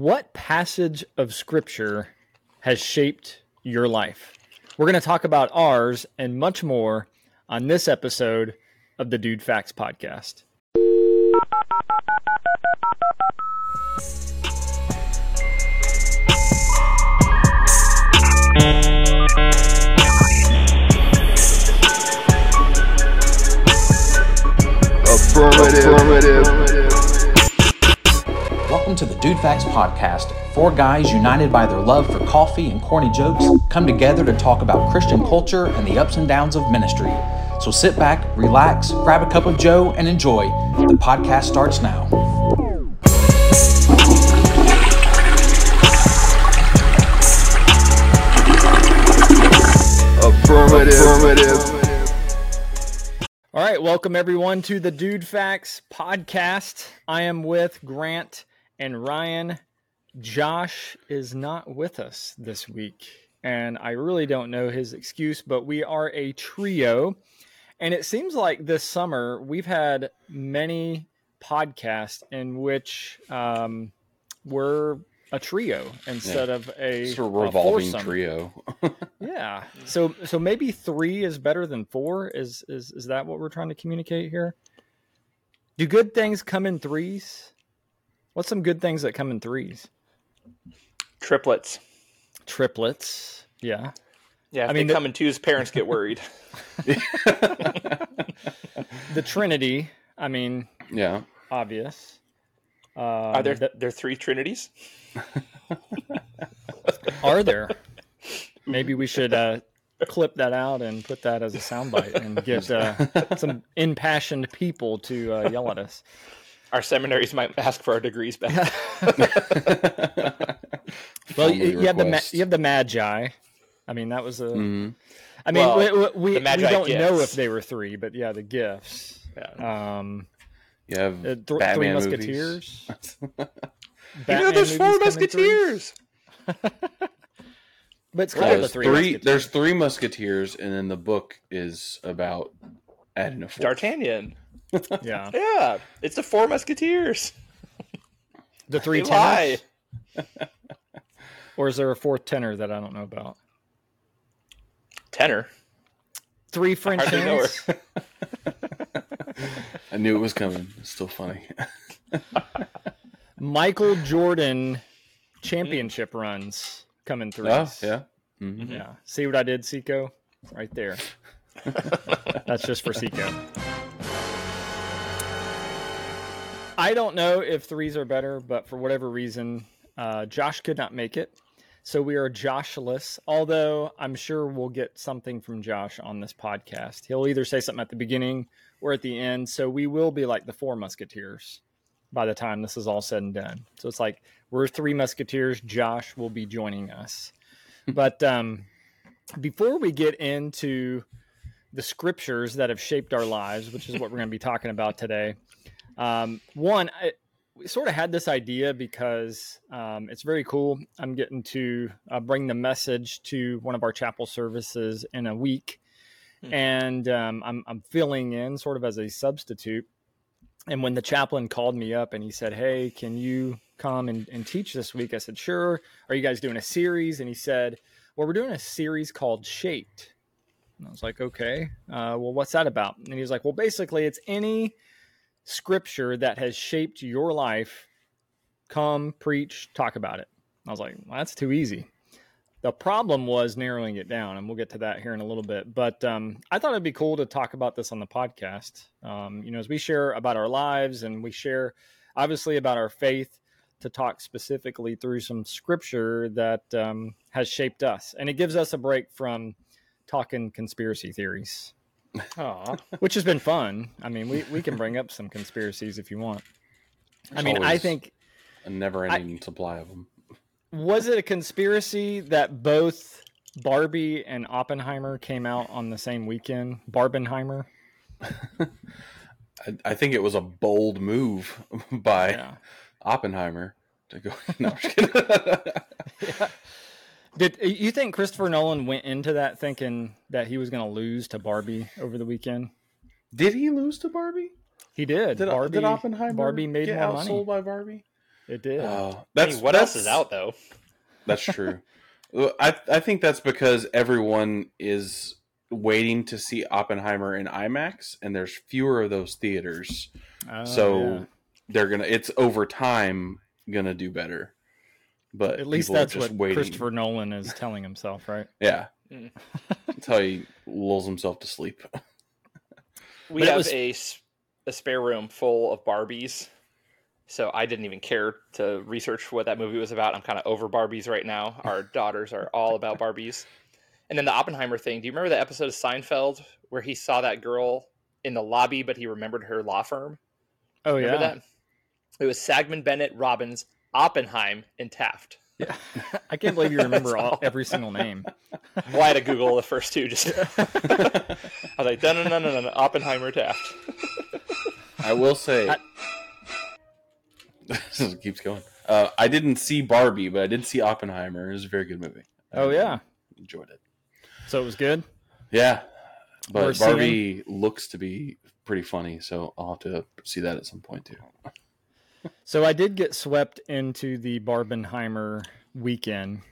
What passage of scripture has shaped your life? We're going to talk about ours and much more on this episode of the Dude Facts podcast. Affirmative. Welcome to the Dude Facts Podcast. Four guys united by their love for coffee and corny jokes come together to talk about Christian culture and the ups and downs of ministry. So sit back, relax, grab a cup of Joe, and enjoy. The podcast starts now. Affirmative. Affirmative. All right, welcome everyone to the Dude Facts podcast. I am with Grant and Ryan. Josh is not with us this week, and I really don't know his excuse, but we are a trio. And it seems like this summer we've had many podcasts in which um, we're a trio instead of a, a a revolving foursome. trio. Yeah. So so maybe three is better than four. Is is is that what we're trying to communicate here? Do good things come in threes? What's some good things that come in threes? triplets. Triplets. Yeah. Yeah, if I mean, they the- come in twos, parents get worried. The Trinity. I mean, yeah. obvious. Um, Are there th- there three trinities? are there? Maybe we should uh, clip that out and put that as a soundbite and get uh, some impassioned people to uh, yell at us. Our seminaries might ask for our degrees back. Well, Friendly you, you have the ma- you have the Magi. I mean, that was a. I Mhm. mean, Well, we, we, we, don't know if they were three, but yeah, the gifts. Yeah. Um, You have uh, th- Three Batman Musketeers. you know, there's four movies come in threes, musketeers. but it's Yeah, called the there's Three. three. Musketeers. There's three musketeers, and then the book is about adding a fourth. D'Artagnan. Yeah, Yeah, it's the four musketeers. the three tenors. Or is there a fourth tenor that I don't know about? Tenor. Three French hardly know. I knew it was coming. It's still funny. Michael Jordan championship runs coming through. threes. oh yeah. hmm Yeah. See what I did, Seco? Right there. That's just for Seco. I don't know if threes are better, but for whatever reason, uh, Josh could not make it. So we are Joshless, although I'm sure we'll get something from Josh on this podcast. He'll either say something at the beginning or at the end. So we will be like the four musketeers by the time this is all said and done. So it's like we're three musketeers. Josh will be joining us. but um, before we get into the scriptures that have shaped our lives, which is what we're going to be talking about today, um, one, I, we sort of had this idea because um, it's very cool. I'm getting to uh, bring the message to one of our chapel services in a week. Hmm. And um, I'm, I'm filling in sort of as a substitute. And when the chaplain called me up and he said, Hey, can you come and, and teach this week? I said, Sure. Are you guys doing a series? And he said, Well, we're doing a series called Shaped. And I was like, Okay. Uh, well, what's that about? And he was like, Well, basically, it's any scripture that has shaped your life. Come, preach, talk about it. I was like, well, That's too easy. The problem was narrowing it down, and we'll get to that here in a little bit. But um, I thought it'd be cool to talk about this on the podcast. Um, you know, as we share about our lives and we share, obviously, about our faith, to talk specifically through some scripture that um, has shaped us, and it gives us a break from talking conspiracy theories, Aw. which has been fun. I mean, we we can bring up some conspiracies if you want. I mean, I think a never-ending supply of them. was it a conspiracy that both Barbie and Oppenheimer came out on the same weekend? Barbenheimer. I, I think it was a bold move by Yeah. Oppenheimer to go. No, I'm just kidding. Did you think Christopher Nolan went into that thinking that he was going to lose to Barbie over the weekend? Did he lose to Barbie? He did. Did, Barbie, did Oppenheimer Barbie made get more money. outsold by Barbie? It did. Uh, I that's mean, what that's, else is out though? That's true. I I think that's because everyone is waiting to see Oppenheimer in IMAX, and there's fewer of those theaters, Oh, so yeah. they're gonna. It's over time gonna do better. But at least that's what waiting. Christopher Nolan is telling himself, right? Yeah, Mm. that's how he lulls himself to sleep. We But have was- a, s- a spare room full of Barbies. So I didn't even care to research what that movie was about. I'm kind of over Barbies right now. Our daughters are all about Barbies. And then the Oppenheimer thing. Do you remember the episode of Seinfeld where he saw that girl in the lobby, but he remembered her law firm? Oh Remember yeah. that? It was Sagman, Bennett, Robbins, Oppenheim, and Taft. yeah. I can't believe you remember all, all. every single name. Well, I had to Google the first two. Just I was like, no, no, no, no, no, Oppenheimer, Taft. I will say, I- this keeps going. Uh, I didn't see Barbie, but I did see Oppenheimer. It was a very good movie. Oh I yeah. enjoyed it. So it was good. Yeah, but Worth Barbie looks to be pretty funny, so I'll have to see that at some point too. So I did get swept into the Barbenheimer weekend.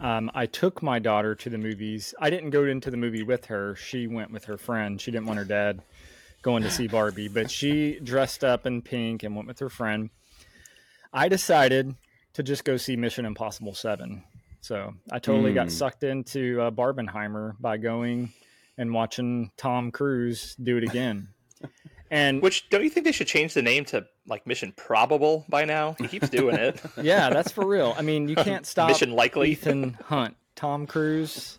Um, I took my daughter to the movies. I didn't go into the movie with her. She went with her friend. She didn't want her dad going to see Barbie, but she dressed up in pink and went with her friend. I decided to just go see Mission Impossible 7. So I totally got Hmm. sucked into uh, Barbenheimer by going and watching Tom Cruise do it again. And Which don't you think they should change the name to like Mission Probable by now? He keeps doing it. yeah, that's for real. I mean, you can't stop Mission Likely. Ethan Hunt, Tom Cruise,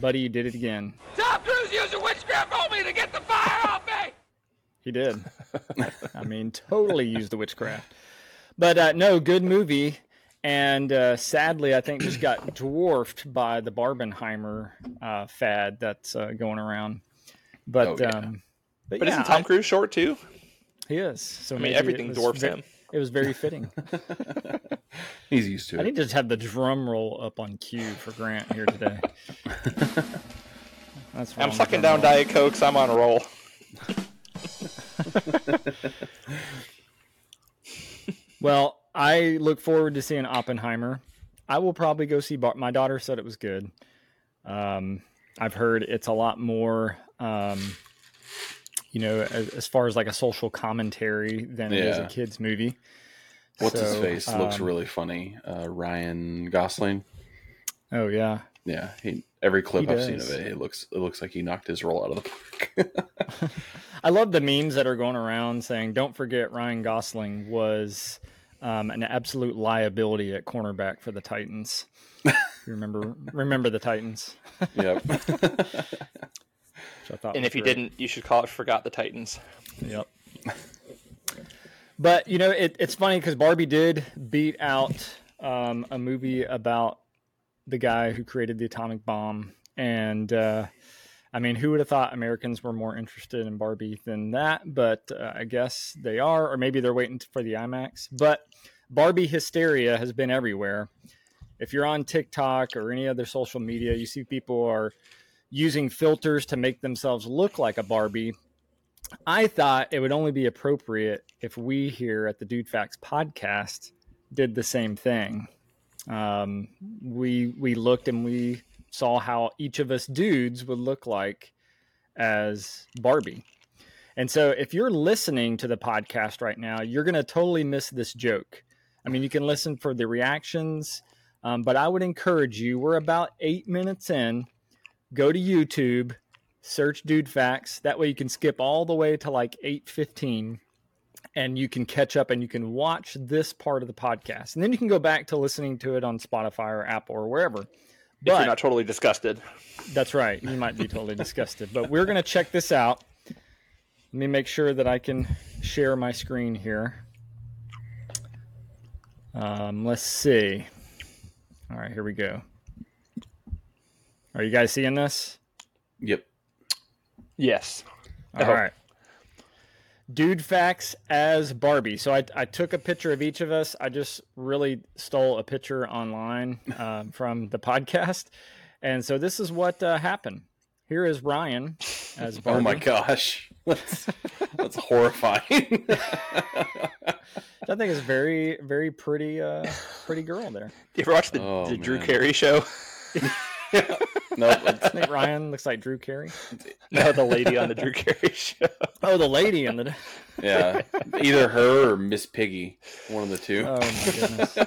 buddy, you did it again. Tom Cruise used a witchcraft on me to get the fire off me! He did. I mean, totally used the witchcraft. But uh, no, good movie. And uh, sadly, I think just got dwarfed by the Barbenheimer uh, fad that's uh, going around. But Oh, yeah. um, but, But yeah, isn't Tom I- Cruise short too? he is. So I mean, everything dwarfs ve- him. It was very fitting. He's used to it. I need to just have the drum roll up on cue for Grant here today. That's I'm sucking down roll. Diet Cokes. I'm on a roll. Well, I look forward to seeing Oppenheimer. I will probably go see. Bar- My daughter said it was good. Um, I've heard it's a lot more, um, you know, as, as far as like a social commentary than it is a kids movie. What's his So, face? Looks um, really funny. Uh, Ryan Gosling. Oh yeah, Yeah, he. Every clip He I've seen of it, it looks it looks like he knocked his roll out of the park. I love the memes that are going around saying, "Don't forget Ryan Gosling was um, an absolute liability at cornerback for the Titans." Remember remember the Titans? yep. Which I thought And if you great. didn't, you should call it "Forgot the Titans." Yep. But you know, it, it's funny because Barbie did beat out um, a movie about the guy who created the atomic bomb, and uh, I mean, who would have thought Americans were more interested in Barbie than that? But uh, I guess they are, or maybe they're waiting for the IMAX. But Barbie hysteria has been everywhere. If you're on TikTok or any other social media, you see people are using filters to make themselves look like a Barbie. I thought it would only be appropriate if we here at the Dude Facts podcast did the same thing. Um, we we looked and we saw how each of us dudes would look like as Barbie. And so if you're listening to the podcast right now, you're going to totally miss this joke. I mean, you can listen for the reactions, um, but I would encourage you. We're about eight minutes in. Go to YouTube, search Dude Facts. That way you can skip all the way to like eight fifteen, and you can catch up and you can watch this part of the podcast, and then you can go back to listening to it on Spotify or Apple or wherever. If But you're not totally disgusted, that's right. You might be totally disgusted, but we're going to check this out. Let me make sure that I can share my screen here. Um, let's see. All right, here we go. Are you guys seeing this? Yep. yes. All Oh. right. Dude facts as Barbie. So I, I took a picture of each of us. I just really stole a picture online um, from the podcast. And so this is what uh, happened. Here is Ryan as Barbie. Oh my gosh, that's, that's horrifying. I think is very very pretty uh pretty girl there. you ever watch the, Oh, the Drew. Carey show? No, Nick Ryan looks like Drew Carey. No, the lady on the Drew Carey show. Oh, the lady in the. yeah, either her or Miss Piggy, one of the two. Oh my goodness.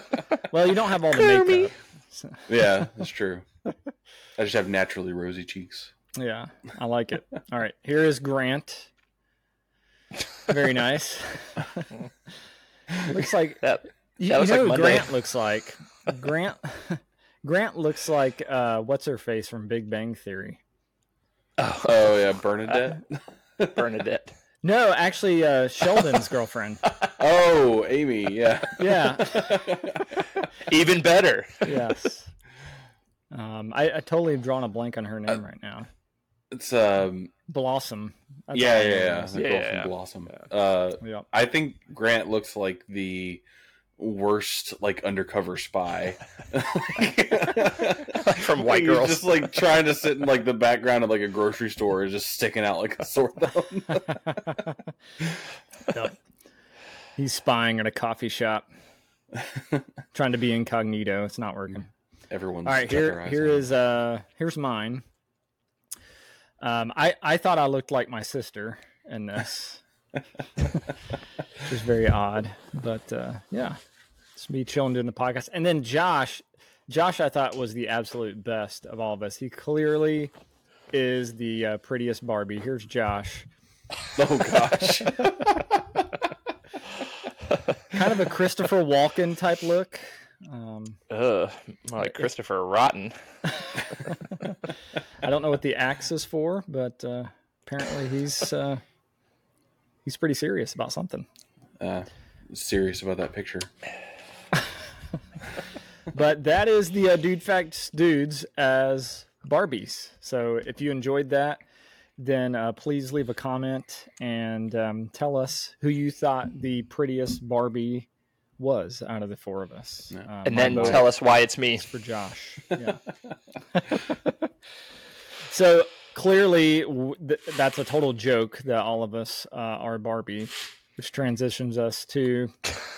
Well, you don't have all the makeup. so- yeah, that's true. I just have naturally rosy cheeks. yeah, I like it. All right, here is Grant. Very nice. looks like That That you looks know like Monday. Grant looks like. Grant Grant looks like uh, what's her face from Big Bang Theory. Oh yeah, Bernadette. Bernadette. No, actually, uh, Sheldon's girlfriend. oh, Amy. Yeah. Yeah. Even better. yes. Um, I, I totally have drawn a blank on her name right now. It's um. Blossom. That's yeah, yeah, know yeah. her as. The Yeah, girl yeah, from yeah. Blossom. Uh, Yeah. I think Grant looks like the worst like undercover spy From White Girls. just like trying to sit in like the background of like a grocery store, just sticking out like a sore thumb. Yep. He's spying at a coffee shop, trying to be incognito. It's not working. Everyone's All right, here eyes here on him. is uh here's mine. Um, I I thought I looked like my sister in this, which is very odd, but uh, yeah, it's me chilling doing the podcast. And then Josh, Josh, I thought was the absolute best of all of us. He clearly is the uh, prettiest Barbie. Here's Josh, Oh gosh. kind of a Christopher Walken type look. Um, Ugh, more like Christopher Rotten. I don't know what the axe is for, but uh, apparently he's uh, he's pretty serious about something. Uh, serious about that picture. But that is the uh, Dude Facts dudes as Barbies. So if you enjoyed that, then uh, please leave a comment and um, tell us who you thought the prettiest Barbie was out of the four of us. Yeah. Uh, And then vote tell us why it's me. is for Josh. Yeah. so clearly, th- that's a total joke that all of us uh, are Barbie, which transitions us to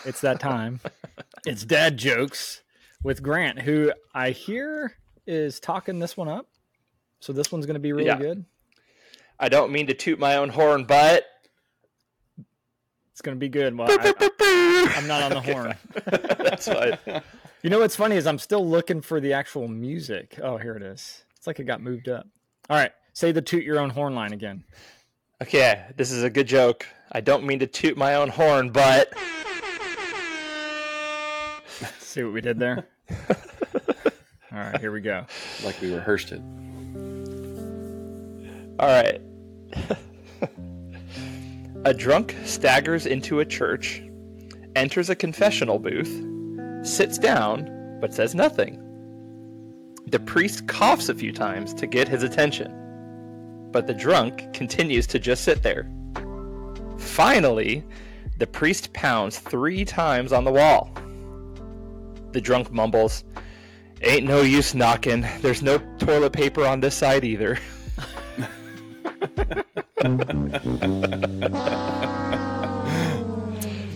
it's that time. it's dad jokes with Grant, who I hear is talking this one up. So this one's going to be really Yeah. good. I don't mean to toot my own horn, but It's going to be good. Well, I, am not on the horn. that's fine. You know what's funny is I'm still looking for the actual music. Oh, here it is. It's like it got moved up. All right, say the toot your own horn line again. Okay, this is a good joke. I don't mean to toot my own horn, but See what we did there? All right, here we go. Like we rehearsed it. all right. a drunk staggers into a church, enters a confessional booth, sits down, but says nothing. The priest coughs a few times to get his attention, but the drunk continues to just sit there. Finally, the priest pounds three times on the wall. The drunk mumbles, Ain't no use knocking. There's no toilet paper on this side either.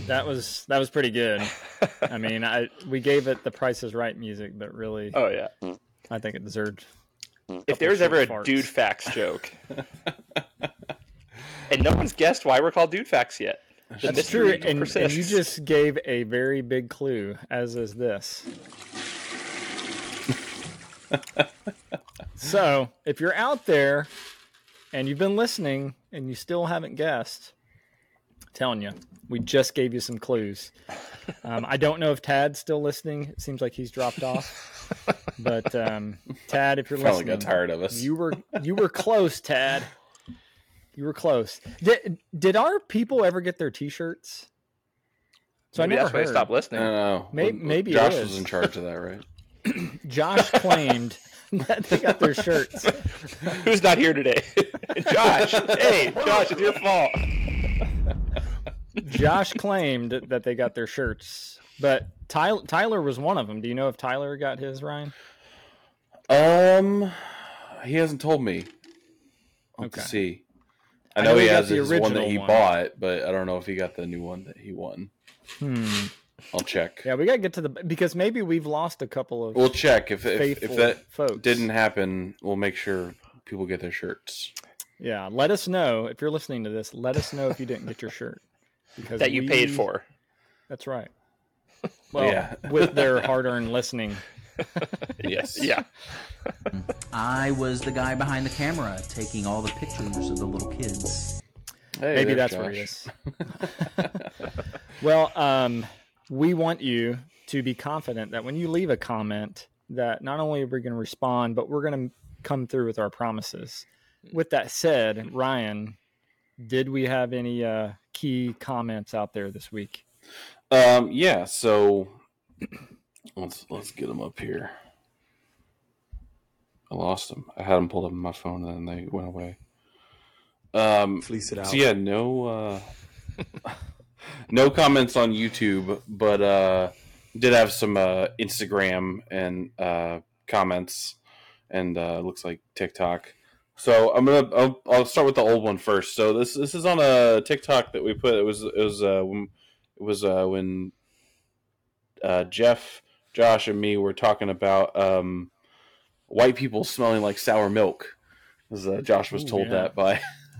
That was that was pretty good. I mean, I we gave it the Price is Right music, but really, Oh yeah. I think it deserved. Mm, if there's ever a farts. dude facts joke, and no one's guessed why we're called dude facts yet. The That's true, and, and you just gave a very big clue, as is this. so, if you're out there and you've been listening and you still haven't guessed, I'm telling you, we just gave you some clues. Um, I don't know if Tad's still listening. It seems like he's dropped off. But um, Tad, if you're Probably listening, got tired of us. you were you were close, Tad. You were close. Did did our people ever get their T-shirts? So Maybe I never that's why I heard. stopped I listening. don't know. May- Well, maybe Josh is. was in charge of that, right? Josh claimed that they got their shirts. Who's not here today? Josh. Hey, Josh, it's your fault. Josh claimed that they got their shirts, but Tyler, Tyler was one of them. Do you know if Tyler got his, Ryan? Um, he hasn't told me. I'll Okay. see. I know know he he has the his one that he one. bought, but I don't know if he got the new one that he won. Hmm. I'll check. Yeah, we got to get to the because maybe we've lost a couple of We'll check if if, if that folks. didn't happen. We'll make sure people get their shirts. Yeah, let us know if you're listening to this. Let us know if you didn't get your shirt because that you paid for. That's right. Well, Yeah. with their hard-earned listening. Yes. Yeah. I was the guy behind the camera taking all the pictures of the little kids. Hey, Maybe there's that's where he is. well, um, we want you to be confident that when you leave a comment, that not only are we going to respond, but we're going to come through with our promises. With that said, Ryan, did we have any uh, key comments out there this week? Um, yeah. So let's let's get them up here. I lost them. I had them pulled up on my phone, and then they went away. Um, Fleece it out. So yeah, no uh no comments on YouTube, but uh did have some uh Instagram and uh comments and uh looks like TikTok. So I'm gonna I'll, I'll start with the old one first. So this this is on a TikTok that we put. It was it was uh when it was uh when uh Jeff, Josh, and me were talking about um white people smelling like sour milk. As uh, Josh was Ooh, told yeah. that by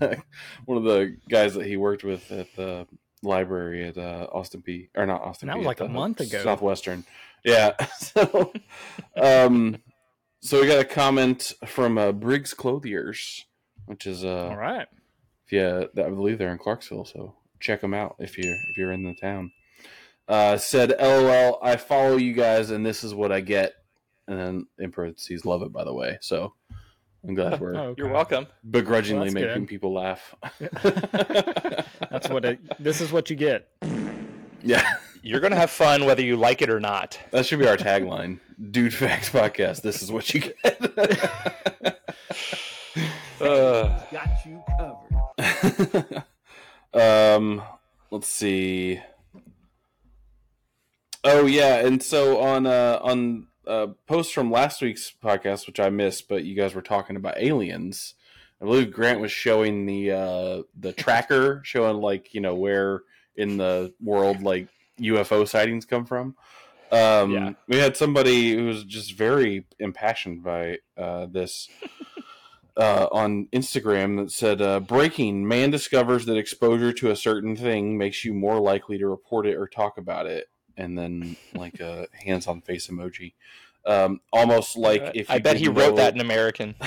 one of the guys that he worked with at the library at uh, Austin Peay or not Austin. That P, was like a month ago. Southwestern. Yeah. so, um, so we got a comment from uh, Briggs Clothiers, which is uh, All right. yeah, I believe they're in Clarksville. So check them out if you're if you're in the town. Uh, said, "LOL, I follow you guys, and this is what I get." And then in parentheses, love it by the way. So I'm glad we're Oh, You're welcome. begrudgingly Well, making good. people laugh. That's what it. This is what you get. yeah, You're gonna have fun whether you like it or not. that should be our tagline. Dude Facts Podcast. This is what you get. Uh, Got you covered. um, let's see. Oh yeah, and so on uh, on uh, post from last week's podcast, which I missed, but you guys were talking about aliens. I believe Grant was showing the uh, the tracker, showing like you know where in the world like UFO sightings come from. Um, Yeah. We had somebody who was just very impassioned by uh, this uh, on Instagram that said, uh, "Breaking: Man discovers that exposure to a certain thing makes you more likely to report it or talk about it." And then like a hands on face emoji, um, almost like if I bet he wrote know- that in American.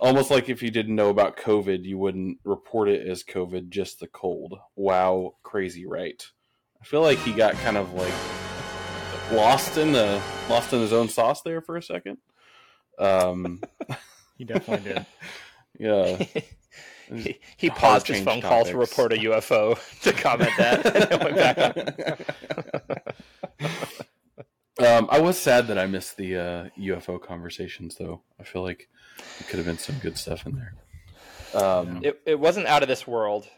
almost like if you didn't know about COVID, you wouldn't report it as COVID, just the cold. Wow, crazy, right? I feel like he got kind of like lost in the lost in his own sauce there for a second. Um, He definitely did. yeah. He, he paused his change phone call to report a UFO to comment that, and then went back on. um, I was sad that I missed the uh, UFO conversations, though. I feel like it could have been some good stuff in there. Um, It, it wasn't out of this world.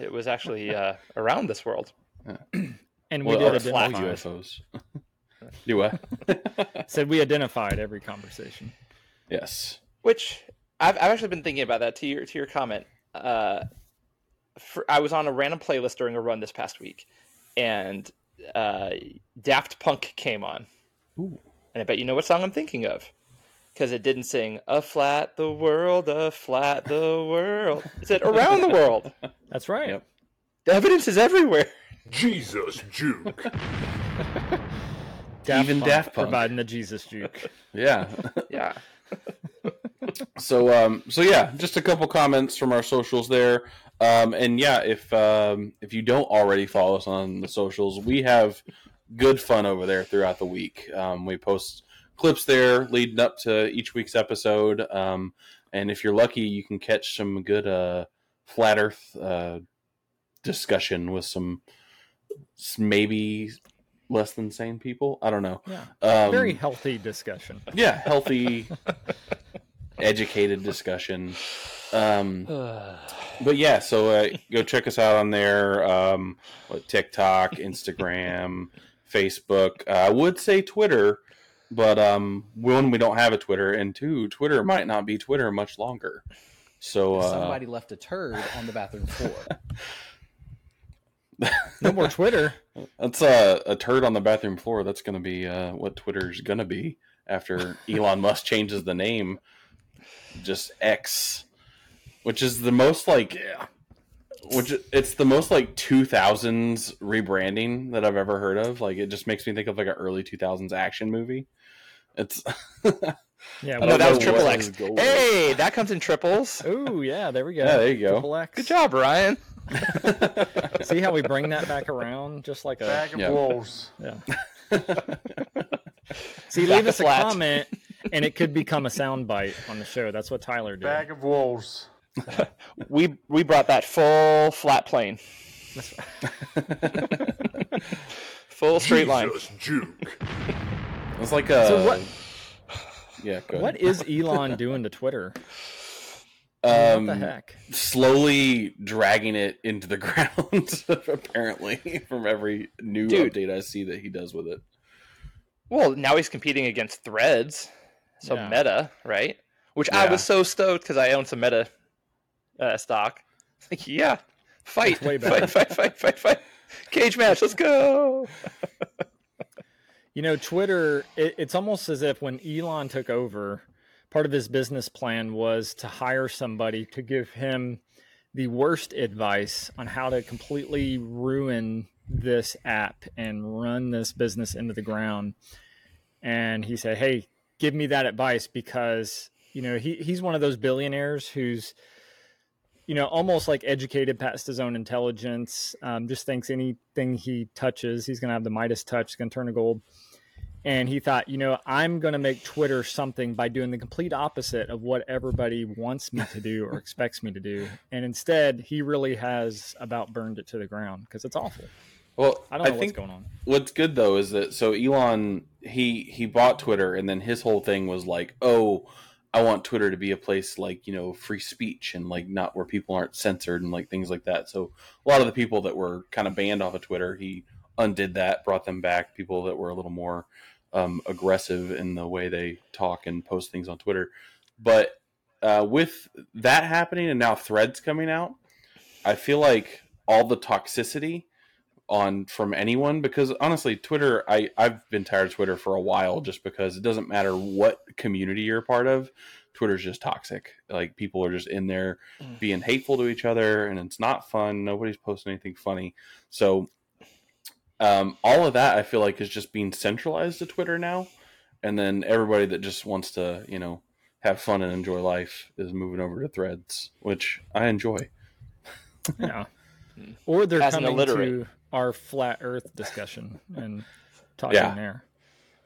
It was actually uh, around this world. And we well, did all identify. UFOs. Do what? Said we identified every conversation. yes. Which I've, I've actually been thinking about that to your to your comment. Uh, for, I was on a random playlist during a run this past week, and uh, Daft Punk came on, and I bet you know what song I'm thinking of, because it didn't sing "A flat the world, a flat the world." It said "Around the world." That's right. Yep. The evidence is everywhere. Jesus juke. Daft Even Punk Daft Punk. providing the Jesus juke. Yeah. Yeah. so um so yeah just a couple comments from our socials there um and yeah if um if you don't already follow us on the socials we have good fun over there throughout the week um we post clips there leading up to each week's episode um and if you're lucky you can catch some good uh flat earth uh discussion with some s- maybe less than sane people i don't know Yeah. um Very healthy discussion. yeah healthy educated discussion um but yeah so uh, go check us out on there um tiktok instagram facebook uh, i would say twitter but um one we don't have a twitter and two twitter might not be twitter much longer So uh, Somebody left a turd on the bathroom floor. No more Twitter. that's a, a turd on the bathroom floor. That's going to be uh, what Twitter's going to be after Elon Musk changes the name, just X, which is the most like, which it's the most like 2000s rebranding that I've ever heard of. Like it just makes me think of like an early 2000s action movie. It's Yeah. I No, that was triple X. his goal was. Hey, that comes in triples. Oh yeah, there we go. Yeah, there you go. Triple X. Good job, Ryan. See how we bring that back around, just like a Bag of Yeah. wolves. yeah. See, leave to us a flat. comment, and it could become a soundbite on the show. That's what Tyler did. Bag of wolves. We we brought that full flat plane, full straight line. Jesus, Juke. it's like a. So what- Yeah, go What ahead. is Elon doing to Twitter? Um, what the heck? slowly dragging it into the ground apparently from every new Dude. update i see that he does with it Well, now he's competing against Threads, so Yeah. Meta, right? Which I was so stoked because I own some Meta uh, stock. Like, yeah, fight, way fight, fight, fight, fight, fight, cage match. Let's go. You know, Twitter, it, it's almost as if when Elon took over, part of his business plan was to hire somebody to give him the worst advice on how to completely ruin this app and run this business into the ground. And he said, Hey, give me that advice because, you know, he, he's one of those billionaires who's, you know, almost like educated past his own intelligence, um, just thinks anything he touches, he's going to have the Midas touch, it's going to turn to gold and he thought, you know, I'm going to make Twitter something by doing the complete opposite of what everybody wants me to do or expects me to do. And instead, he really has about burned it to the ground because it's awful. well I don't know think what's going on. what's good though is that so elon he he bought twitter and then his whole thing was like oh i want twitter to be a place like you know free speech and like not where people aren't censored and like things like that so a lot of the people that were kind of banned off of twitter he undid that brought them back people that were a little more um, aggressive in the way they talk and post things on twitter. But uh, with that happening and now threads coming out i feel like all the toxicity on from anyone because honestly twitter i i've been tired of twitter for a while just because it doesn't matter what community you're a part of twitter's just toxic. Like people are just in there being hateful to each other and it's not fun. Nobody's posting anything funny. So um, all of that i feel like is just being centralized to twitter now and then everybody that just wants to you know have fun and enjoy life is moving over to threads which i enjoy Yeah. Or they're As coming to our flat earth discussion and talking Yeah. there.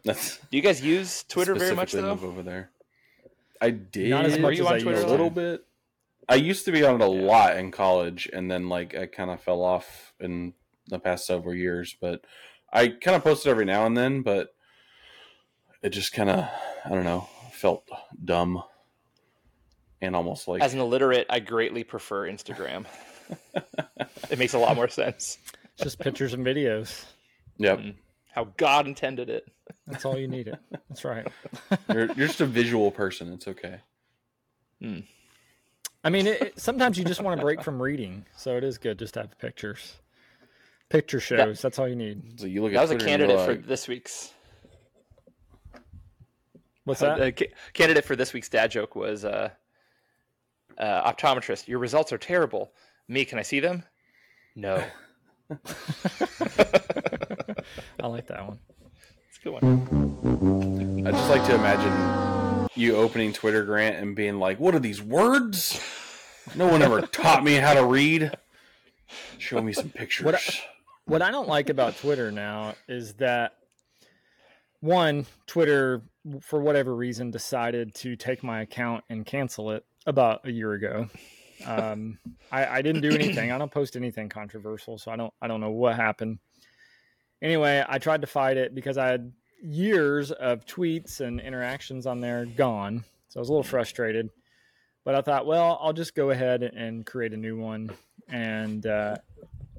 that's Do you guys use Twitter very much though? move over there. I did Not as much you as on I Twitter a a to. little bit. I used to be on it a lot in college, and then like I kind of fell off in the past several years. But I kind of posted every now and then, but it just kind of I don't know felt dumb and almost like As an illiterate, I greatly prefer Instagram. it makes a lot more sense. Just pictures and videos. yep. Mm. How God intended it. That's all you need it. That's right. You're, you're just a visual person. It's okay. Mm. I mean, it, it- sometimes you just want to break from reading, so it is good just to have pictures. Picture shows. that's all you need. So you look That at was a Twitter and you're candidate for this week's. What's Uh, that? ca- candidate for this week's dad joke was uh, uh, optometrist. Your results are terrible. Me, can I see them? No. I like that one. It's a good one. I just like to imagine you opening Twitter, Grant, and being like, "What are these words? No one ever taught me how to read. Show me some pictures." What I- what I don't like about Twitter now is that one, Twitter, for whatever reason, decided to take my account and cancel it about a year ago. Um, I, I didn't do anything. I don't post anything controversial, so I don't I don't know what happened. Anyway, I tried to fight it because I had years of tweets and interactions on there gone, so I was a little frustrated. But I thought, well, I'll just go ahead and create a new one, and uh,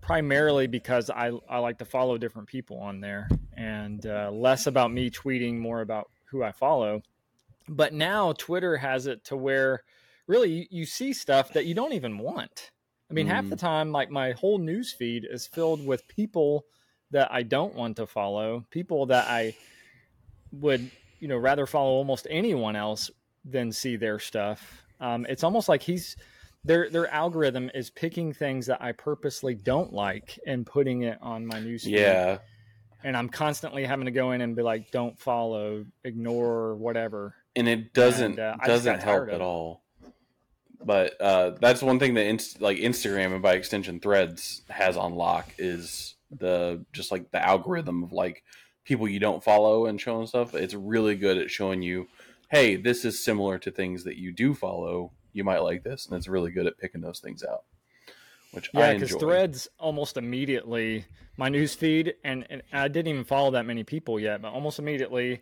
primarily because I, I like to follow different people on there and uh, less about me tweeting, more about who I follow. But now Twitter has it to where really you, you see stuff that you don't even want. I mean, half the Mm. time, like my whole news feed is filled with people that I don't want to follow, people that I would, you know, rather follow almost anyone else than see their stuff. Um, it's almost like he's their their algorithm is picking things that I purposely don't like and putting it on my news feed. Yeah. And I'm constantly having to go in and be like, don't follow, ignore, whatever. and it doesn't And, uh, doesn't help at all. But uh, that's one thing that inst- like Instagram and by extension Threads has on lock is the just like the algorithm of like people you don't follow and showing stuff. It's really good at showing you, hey, this is similar to things that you do follow. You might like this, and it's really good at picking those things out, which I Yeah, because Threads almost immediately my news feed, and, and I didn't even follow that many people yet, but almost immediately,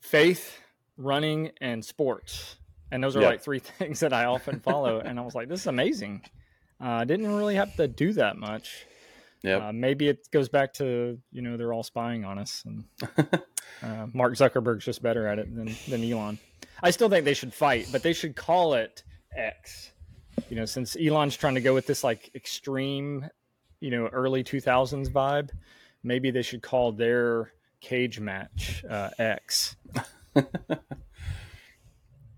faith, running, and sports, and those are Yep. like three things that I often follow. and I was like, this is amazing. Uh, I didn't really have to do that much. Yep. Uh, maybe it goes back to you know they're all spying on us, and uh, Mark Zuckerberg's just better at it than than Elon. I still think they should fight, but they should call it X. You know, since Elon's trying to go with this like extreme, you know, early two thousands vibe, maybe they should call their cage match uh, X.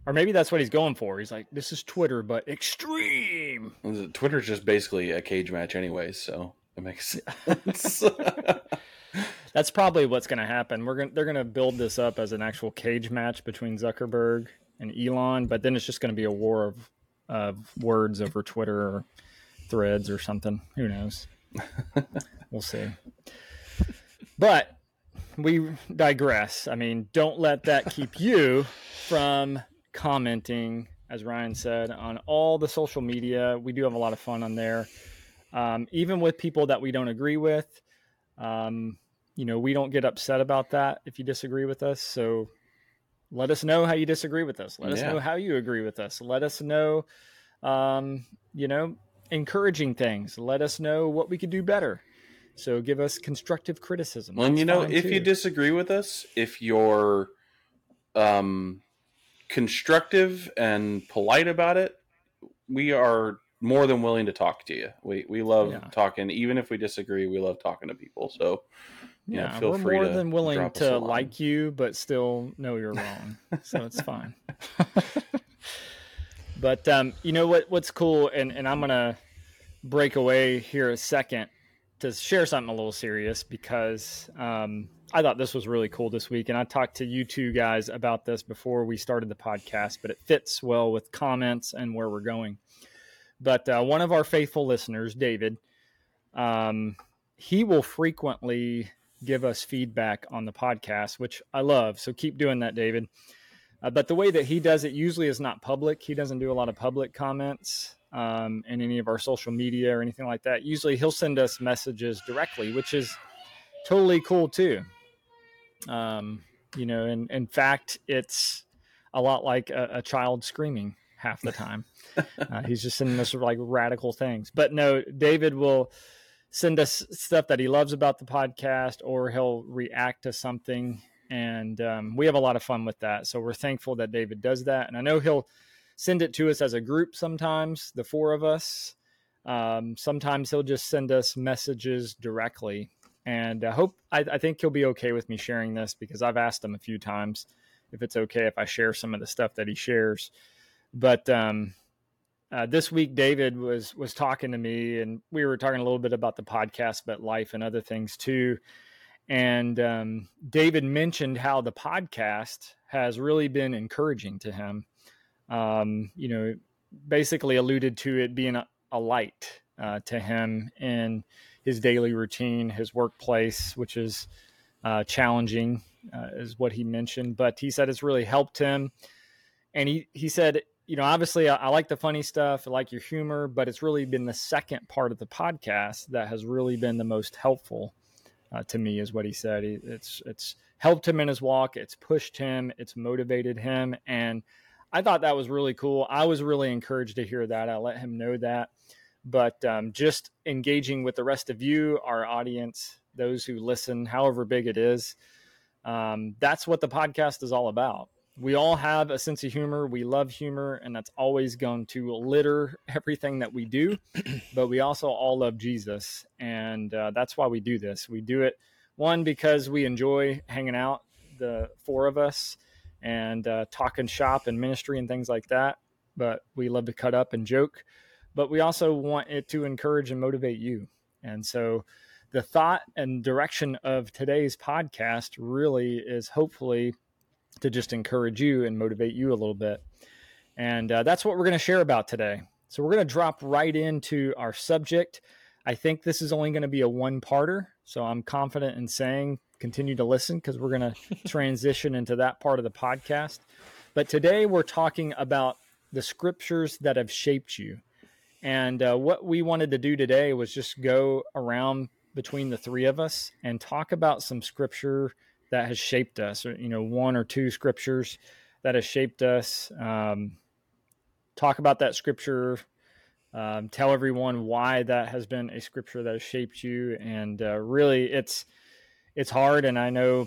or maybe that's what he's going for. He's like, this is Twitter, but extreme. Twitter's just basically a cage match, anyways, so it makes sense. That's probably what's going to happen. We're going they're going to build this up as an actual cage match between Zuckerberg and Elon, but then it's just going to be a war of of words over Twitter or threads or something. Who knows? we'll see. But we digress. I mean, don't let that keep you from commenting, as Ryan said, on all the social media. We do have a lot of fun on there, um, even with people that we don't agree with. Um, you know, we don't get upset about that if you disagree with us. So let us know how you disagree with us. Let us know how you agree with us. Let us know, um, you know, encouraging things. Let us know what we could do better. So give us constructive criticism. Well, and you know, if too. you disagree with us, if you're um, constructive and polite about it, we are more than willing to talk to you. We we love Yeah. talking, even if we disagree. We love talking to people. So know, yeah, feel we're free more to than willing to like you, but still know you're wrong. so it's fine. but um, you know what? What's cool, and and I'm gonna break away here a second to share something a little serious because um, I thought this was really cool this week, and I talked to you two guys about this before we started the podcast, but it fits well with comments and where we're going. But uh, one of our faithful listeners, David, um, he will frequently give us feedback on the podcast, which I love. So keep doing that, David. Uh, but the way that he does it usually is not public. He doesn't do a lot of public comments um, in any of our social media or anything like that. Usually he'll send us messages directly, which is totally cool too. Um, you know, and in fact, it's a lot like a, a child screaming half the time. uh, he's just sending us like radical things. But no, David will send us stuff that he loves about the podcast or he'll react to something. And um, we have a lot of fun with that. So we're thankful that david does that. And i know he'll send it to us as a group sometimes the four of us. Um, sometimes he'll just send us messages directly. And i hope I, I think he'll be okay with me sharing this because i've asked him a few times if it's okay if i share some of the stuff that he shares but um, uh, this week david was was talking to me and we were talking a little bit about the podcast but life and other things too. And um, david mentioned how the podcast has really been encouraging to him. Um, you know basically alluded to it being a, a light uh, to him in his daily routine his workplace which is uh, challenging uh, is what he mentioned. But he said it's really helped him. And he, he said you know, obviously I, I, like the funny stuff, I like your humor, but it's really been the second part of the podcast that has really been the most helpful uh, to me, is what he said. It's it's helped him in his walk, it's pushed him, it's motivated him, and I thought that was really cool. I was really encouraged to hear that. I let him know that, but um, just engaging with the rest of you, our audience, those who listen, however big it is, um, that's what the podcast is all about we all have a sense of humor. We love humor, and that's always going to litter everything that we do. but we also all love Jesus, and uh, that's why we do this. We do it one because we enjoy hanging out, the four of us, and uh, talking shop and ministry and things like that. But we love to cut up and joke. But we also want it to encourage and motivate you. And so, the thought and direction of today's podcast really is hopefully to just encourage you and motivate you a little bit. And uh, that's what we're going to share about today. So we're going to drop right into our subject. I think this is only going to be a one parter. So I'm confident in saying continue to listen because we're going to transition into that part of the podcast. But today we're talking about the scriptures that have shaped you. And uh, what we wanted to do today was just go around between the three of us and talk about some scripture that has shaped us, or you know, one or two scriptures that has shaped us. Um, talk about that scripture. Um, tell everyone why that has been a scripture that has shaped you, and uh, really, it's it's hard. And I know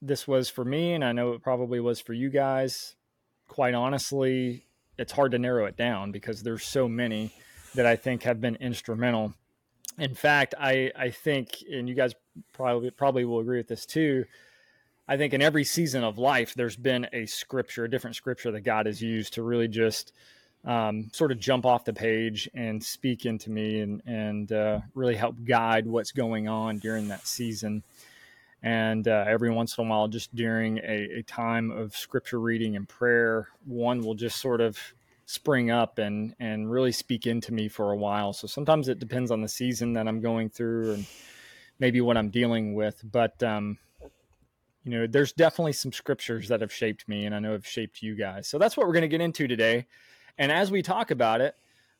this was for me, and I know it probably was for you guys. Quite honestly, it's hard to narrow it down because there's so many that I think have been instrumental. In fact, I I think, and you guys probably probably will agree with this too. I think in every season of life, there's been a scripture, a different scripture that God has used to really just um, sort of jump off the page and speak into me and and uh, really help guide what's going on during that season. And uh, every once in a while, just during a, a time of scripture reading and prayer, one will just sort of spring up and and really speak into me for a while. So sometimes it depends on the season that I'm going through and maybe what I'm dealing with. But um, you know, there's definitely some scriptures that have shaped me, and I know have shaped you guys. So that's what we're going to get into today. And as we talk about it,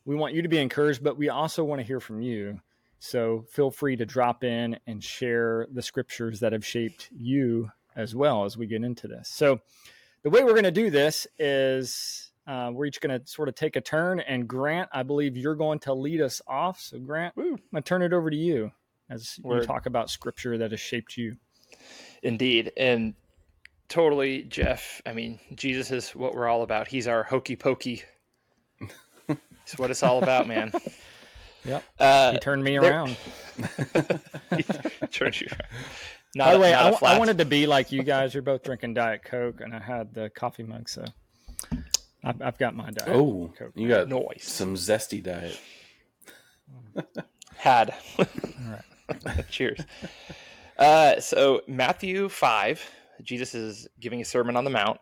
we want you to be encouraged, but we also want to hear from you. So feel free to drop in and share the scriptures that have shaped you as well as we get into this. So the way we're going to do this is uh, we're each going to sort of take a turn. And Grant, I believe you're going to lead us off. So Grant, Woo. I'm going to turn it over to you as Word. you talk about scripture that has shaped you. Indeed. And totally, Jeff. I mean, Jesus is what we're all about. He's our hokey pokey. It's what it's all about, man. Yep. Uh, he turned me around. turned you around. Not By the way, I, I, wanted to be like you guys. You're both drinking Diet Coke, and I had the coffee mug, so I've, I've got my Diet oh, Coke. You got noise. some zesty diet. Had. All right. Cheers. Uh, so Matthew five, Jesus is giving a sermon on the mount,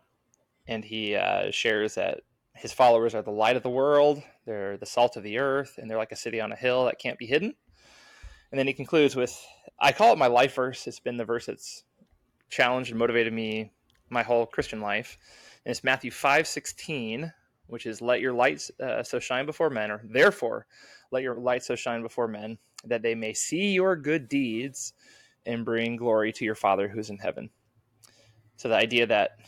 and he uh, shares that his followers are the light of the world, they're the salt of the earth, and they're like a city on a hill that can't be hidden. And then he concludes with, "I call it my life verse. It's been the verse that's challenged and motivated me my whole Christian life, and it's Matthew five sixteen, which is, "Let your light uh, so shine before men, or therefore, let your light so shine before men, that they may see your good deeds." and bring glory to your Father who's in heaven. So the idea that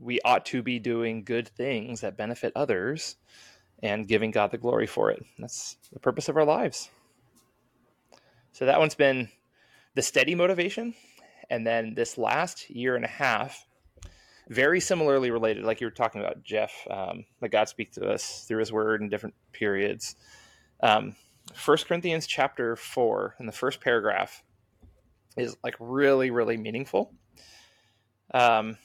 we ought to be doing good things that benefit others and giving God the glory for it. That's the purpose of our lives. So that one's been the steady motivation. And then this last year and a half, very similarly related, like you were talking about, Jeff, um, that God speaks to us through his word in different periods. Um, 1 Corinthians chapter 4, in the first paragraph, is like really really meaningful. Um,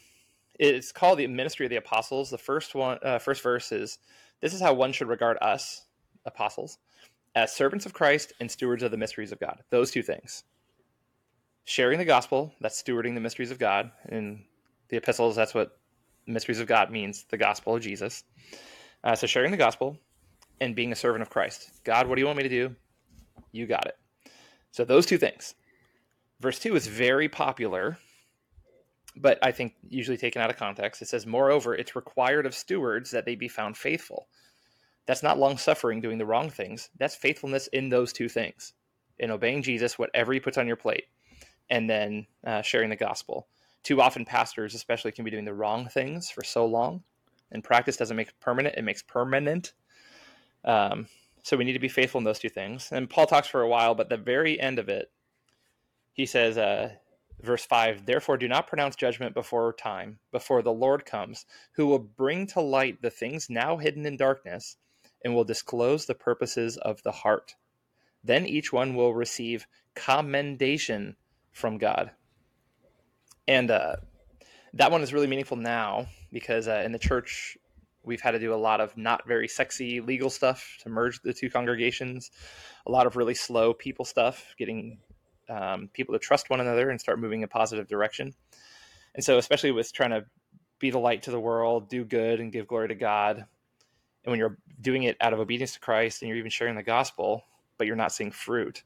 it's called the ministry of the apostles. The first one, uh, first verse is, "This is how one should regard us, apostles, as servants of Christ and stewards of the mysteries of God." Those two things. Sharing the gospel, that's stewarding the mysteries of God. In the epistles, that's what mysteries of God means, the gospel of Jesus. Uh, so sharing the gospel and being a servant of Christ. God, what do you want me to do? You got it. So those two things. Verse 2 is very popular, but I think usually taken out of context. It says, Moreover, it's required of stewards that they be found faithful. That's not long suffering doing the wrong things. That's faithfulness in those two things in obeying Jesus, whatever he puts on your plate, and then uh, sharing the gospel. Too often, pastors, especially, can be doing the wrong things for so long, and practice doesn't make permanent, it makes permanent. Um, so we need to be faithful in those two things. And Paul talks for a while, but the very end of it, he says, uh, verse 5 Therefore, do not pronounce judgment before time, before the Lord comes, who will bring to light the things now hidden in darkness and will disclose the purposes of the heart. Then each one will receive commendation from God. And uh, that one is really meaningful now because uh, in the church, we've had to do a lot of not very sexy legal stuff to merge the two congregations, a lot of really slow people stuff, getting um, people to trust one another and start moving in a positive direction. And so, especially with trying to be the light to the world, do good, and give glory to God, and when you're doing it out of obedience to Christ and you're even sharing the gospel, but you're not seeing fruit,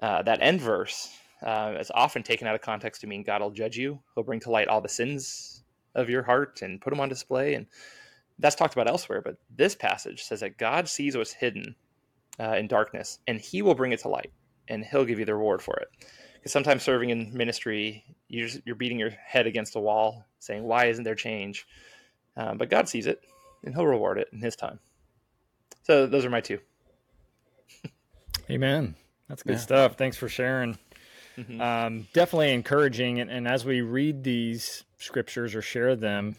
uh, that end verse uh, is often taken out of context to mean God will judge you. He'll bring to light all the sins of your heart and put them on display. And that's talked about elsewhere. But this passage says that God sees what's hidden uh, in darkness and he will bring it to light and he'll give you the reward for it. Because sometimes serving in ministry, you're, just, you're beating your head against a wall saying, Why isn't there change? Um, but God sees it and he'll reward it in his time. So those are my two. Amen. That's good Yeah. stuff. Thanks for sharing. Mhm. Um, definitely encouraging. And, and as we read these scriptures or share them,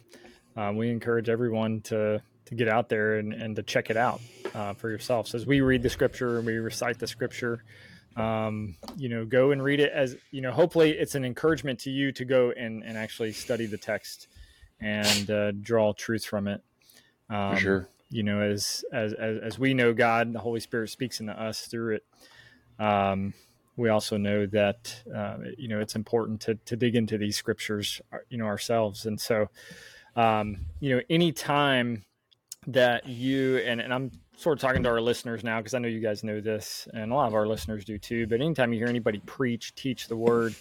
uh, we encourage everyone to to get out there and, and to check it out uh, for yourselves. As we read the scripture and we recite the scripture, um, you know, go and read it as, you know, hopefully it's an encouragement to you to go and, and actually study the text and uh, draw truth from it. Um, For sure. You know, as, as, as, as we know God, the Holy Spirit speaks into us through it. Um, we also know that, uh, you know, it's important to, to dig into these scriptures, uh, you know, ourselves. And so, um, you know, anytime that you and, and I'm sort of talking to our listeners now because I know you guys know this, and a lot of our listeners do too. But anytime you hear anybody preach, teach the word,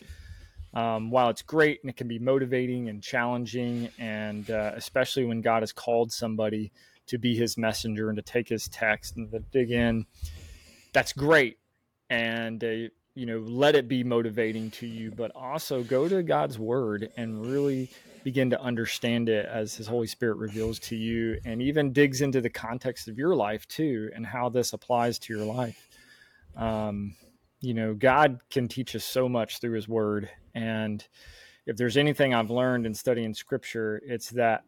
um, while it's great and it can be motivating and challenging, and uh, especially when God has called somebody to be His messenger and to take His text and to dig in, that's great. And uh, you know, let it be motivating to you, but also go to God's word and really begin to understand it as his holy spirit reveals to you and even digs into the context of your life too and how this applies to your life. Um, you know god can teach us so much through his word and if there's anything i've learned in studying scripture it's that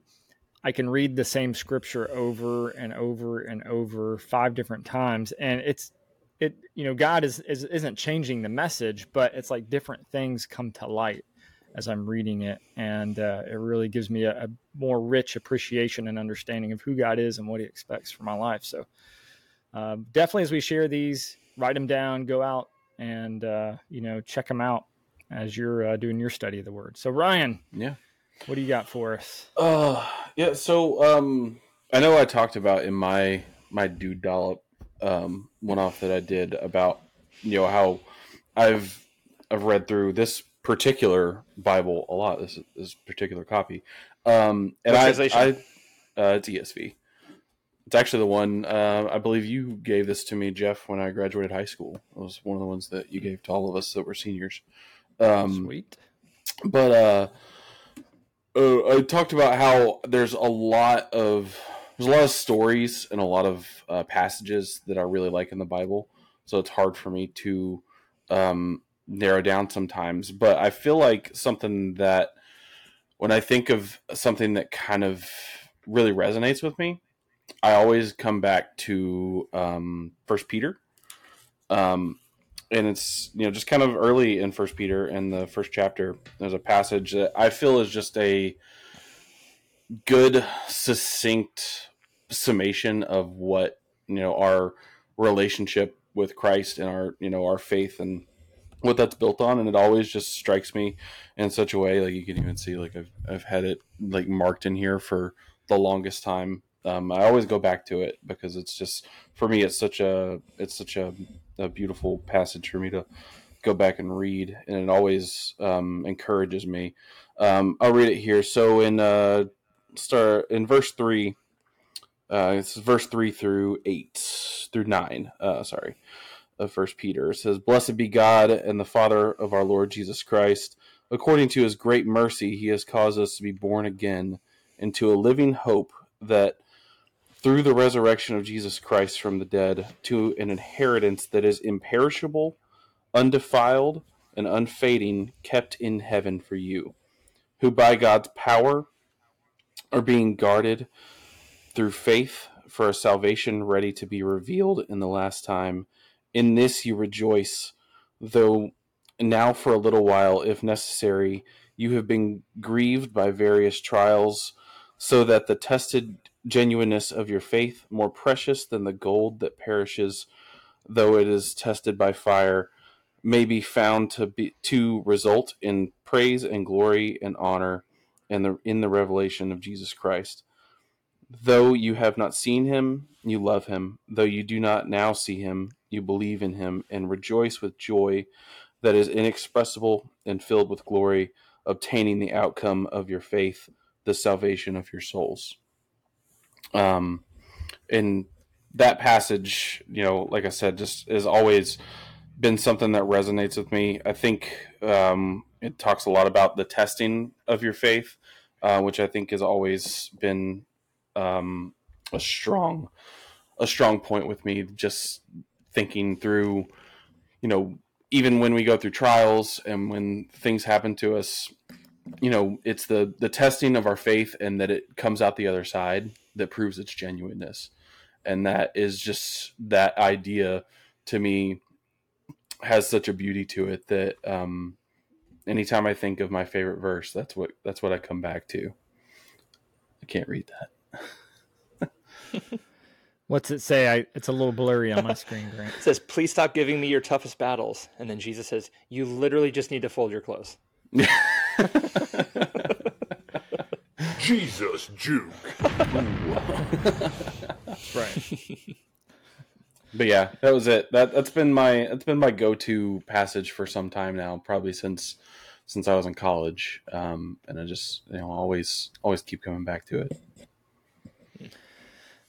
i can read the same scripture over and over and over five different times and it's it you know god is, is isn't changing the message but it's like different things come to light as I'm reading it, and uh, it really gives me a, a, more rich appreciation and understanding of who God is and what He expects for my life. So, um, definitely, as we share these, write them down, go out and uh, you know check them out as you're uh, doing your study of the Word. So, Ryan, Yeah. what do you got for us? Uh, yeah. So, um, I know I talked about in my my dude dollop um, one off that I did about you know how I've I've read through this particular Bible a lot. This this particular copy, um, and I. I uh, it's ESV. It's actually the one uh, I believe you gave this to me, Jeff, when I graduated high school. It was one of the ones that you gave to all of us that were seniors. Um, Sweet. but uh, uh, I talked about how there's a lot of there's a lot of stories and a lot of uh, passages that I really like in the Bible. So it's hard for me to um, narrow down sometimes. But I feel like something that when I think of something that kind of really resonates with me, I always come back to um, First Peter. Um, and it's you know just kind of early in First Peter in the first chapter. There's a passage that I feel is just a good, succinct summation of what you know our relationship with Christ and our you know our faith and what that's built on. And it always just strikes me in such a way like you can even see like I've I've had it like marked in here for the longest time. Um, I always go back to it because it's just for me it's such a it's such a, a beautiful passage for me to go back and read and it always um, encourages me um, i'll read it here so in uh, start in verse 3 uh, it's verse 3 through 8 through 9 uh, sorry of first peter. It says blessed be god and the father of our lord jesus christ. According to his great mercy he has caused us to be born again into a living hope that through the resurrection of Jesus Christ from the dead to an inheritance that is imperishable, undefiled, and unfading kept in heaven for you, who by God's power are being guarded through faith for a salvation ready to be revealed in the last time. In this you rejoice, though now for a little while, if necessary, you have been grieved by various trials, so that the tested genuineness of your faith, more precious than the gold that perishes, though it is tested by fire, may be found to be to result in praise and glory and honor and the in the revelation of Jesus Christ. Though you have not seen him, you love him. Though you do not now see him, you believe in him and rejoice with joy that is inexpressible and filled with glory, obtaining the outcome of your faith, the salvation of your souls. Um, and that passage, you know, like I said, just has always been something that resonates with me. I think um, it talks a lot about the testing of your faith, uh, which I think has always been um, a strong, a strong point with me. Just thinking through, you know, even when we go through trials and when things happen to us, you know, it's the the testing of our faith and that it comes out the other side that proves its genuineness. And that is just that idea to me has such a beauty to it that um, anytime I think of my favorite verse, that's what that's what I come back to. I can't read that. What's it say? I, it's a little blurry on my screen, Grant. It says, "Please stop giving me your toughest battles." And then Jesus says, "You literally just need to fold your clothes." Jesus Juke. Right. But yeah, that was it. That that's been my that's been my go to passage for some time now, probably since since I was in college. Um, and I just you know always always keep coming back to it.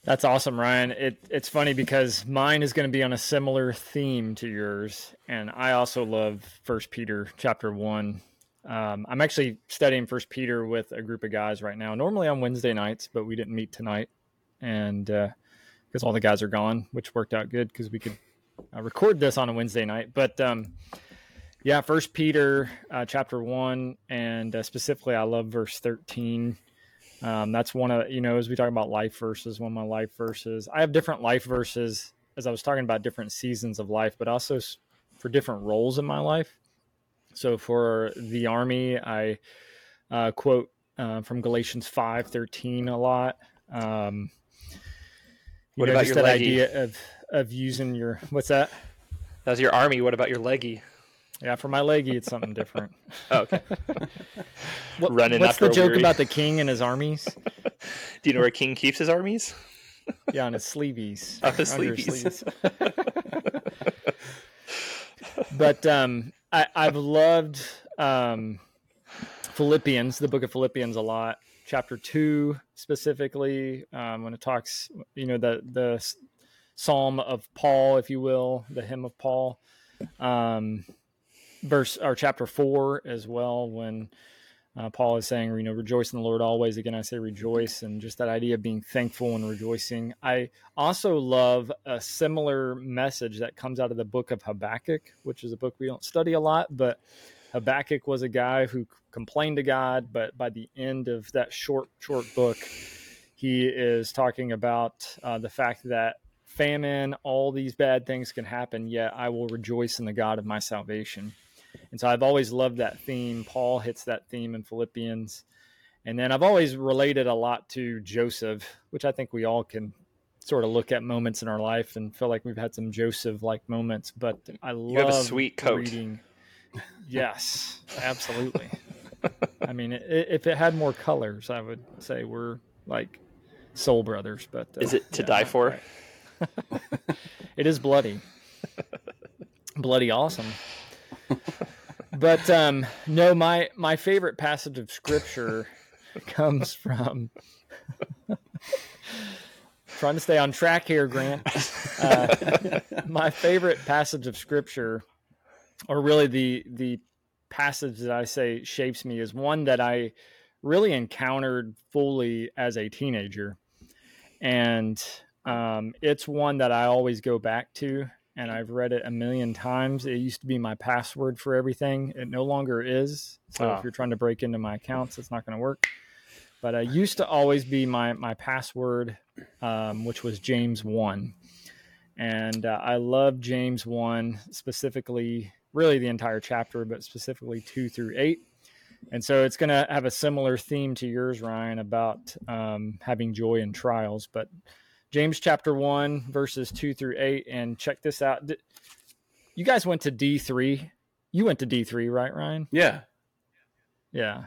That's awesome, Ryan. It it's funny because mine is going to be on a similar theme to yours, and I also love First Peter chapter one. Um, I'm actually studying First Peter with a group of guys right now. Normally on Wednesday nights, but we didn't meet tonight, and because all the guys are gone, which worked out good because we could uh, record this on a Wednesday night. But um, yeah, First Peter uh, chapter one, and uh, specifically, I love verse thirteen. Um, that's one of you know as we talk about life verses, one of my life verses. I have different life verses as I was talking about different seasons of life, but also for different roles in my life. So for the army, I uh, quote uh, from Galatians five thirteen a lot. Um, What know, about your that idea of of using your what's that? That was your army. What about your leggy? Yeah, for my leggy, it's something different. Oh, okay. What, Running what's the joke weary- about the king and his armies? Do you know where a King keeps his armies? Yeah, on his sleeveys. On his sleeveys. but um, I, I've loved um, Philippians, the book of Philippians, a lot. Chapter two, specifically, um, when it talks, you know, the the Psalm of Paul, if you will, the hymn of Paul. Um, verse or chapter four as well, when uh, Paul is saying, you know, rejoice in the Lord always. Again, I say rejoice, and just that idea of being thankful and rejoicing. I also love a similar message that comes out of the book of Habakkuk, which is a book we don't study a lot, but Habakkuk was a guy who complained to God, but by the end of that short, short book, he is talking about uh, the fact that famine, all these bad things can happen, yet I will rejoice in the God of my salvation. And so I've always loved that theme. Paul hits that theme in Philippians. And then I've always related a lot to Joseph, which I think we all can sort of look at moments in our life and feel like we've had some Joseph like moments. But I love have a sweet coat. reading. Yes, absolutely. I mean, i if it had more colors, I would say we're like soul brothers. But uh, Is it to yeah, die for? quite. it is bloody, bloody awesome. But um, no, my my favorite passage of scripture comes from. trying to stay on track here, Grant. Uh, my favorite passage of scripture, or really the the passage that I say shapes me, is one that I really encountered fully as a teenager, and um, it's one that I always go back to. And I've read it a million times. It used to be my password for everything. It no longer is. So Ah. if you're trying to break into my accounts, it's not going to work. But it used to always be my my password, um, which was James one, and uh, I love James one specifically, really the entire chapter, but specifically two through eight. And so it's going to have a similar theme to yours, Ryan, about um, having joy in trials. But James chapter 1, verses 2 through 8. And check this out. You guys went to D3. You went to D3, right, Ryan? Yeah. Yeah.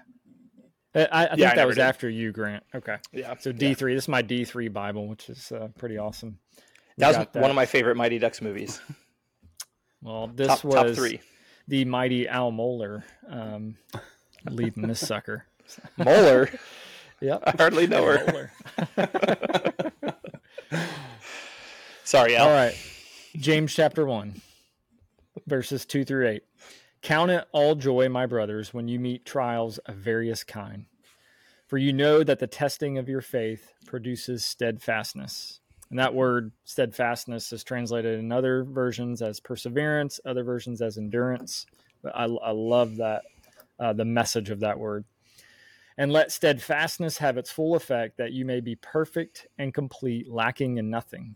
I, I I think Yeah, I that was did. after you, Grant. Okay. Yeah. So D3, this is my D3 Bible, which is uh, pretty awesome. We That was got one of my favorite Mighty Ducks movies. Well, this top, was top three. the mighty Al Moeller um, leading this sucker. Moeller. Yep. I hardly know her. Sorry, Al. All right. James chapter 1, verses 2 through 8. Count it all joy, my brothers, when you meet trials of various kind. For you know that the testing of your faith produces steadfastness. And that word steadfastness is translated in other versions as perseverance, other versions as endurance. But I, I love that, uh, the message of that word. And let steadfastness have its full effect, that you may be perfect and complete, lacking in nothing.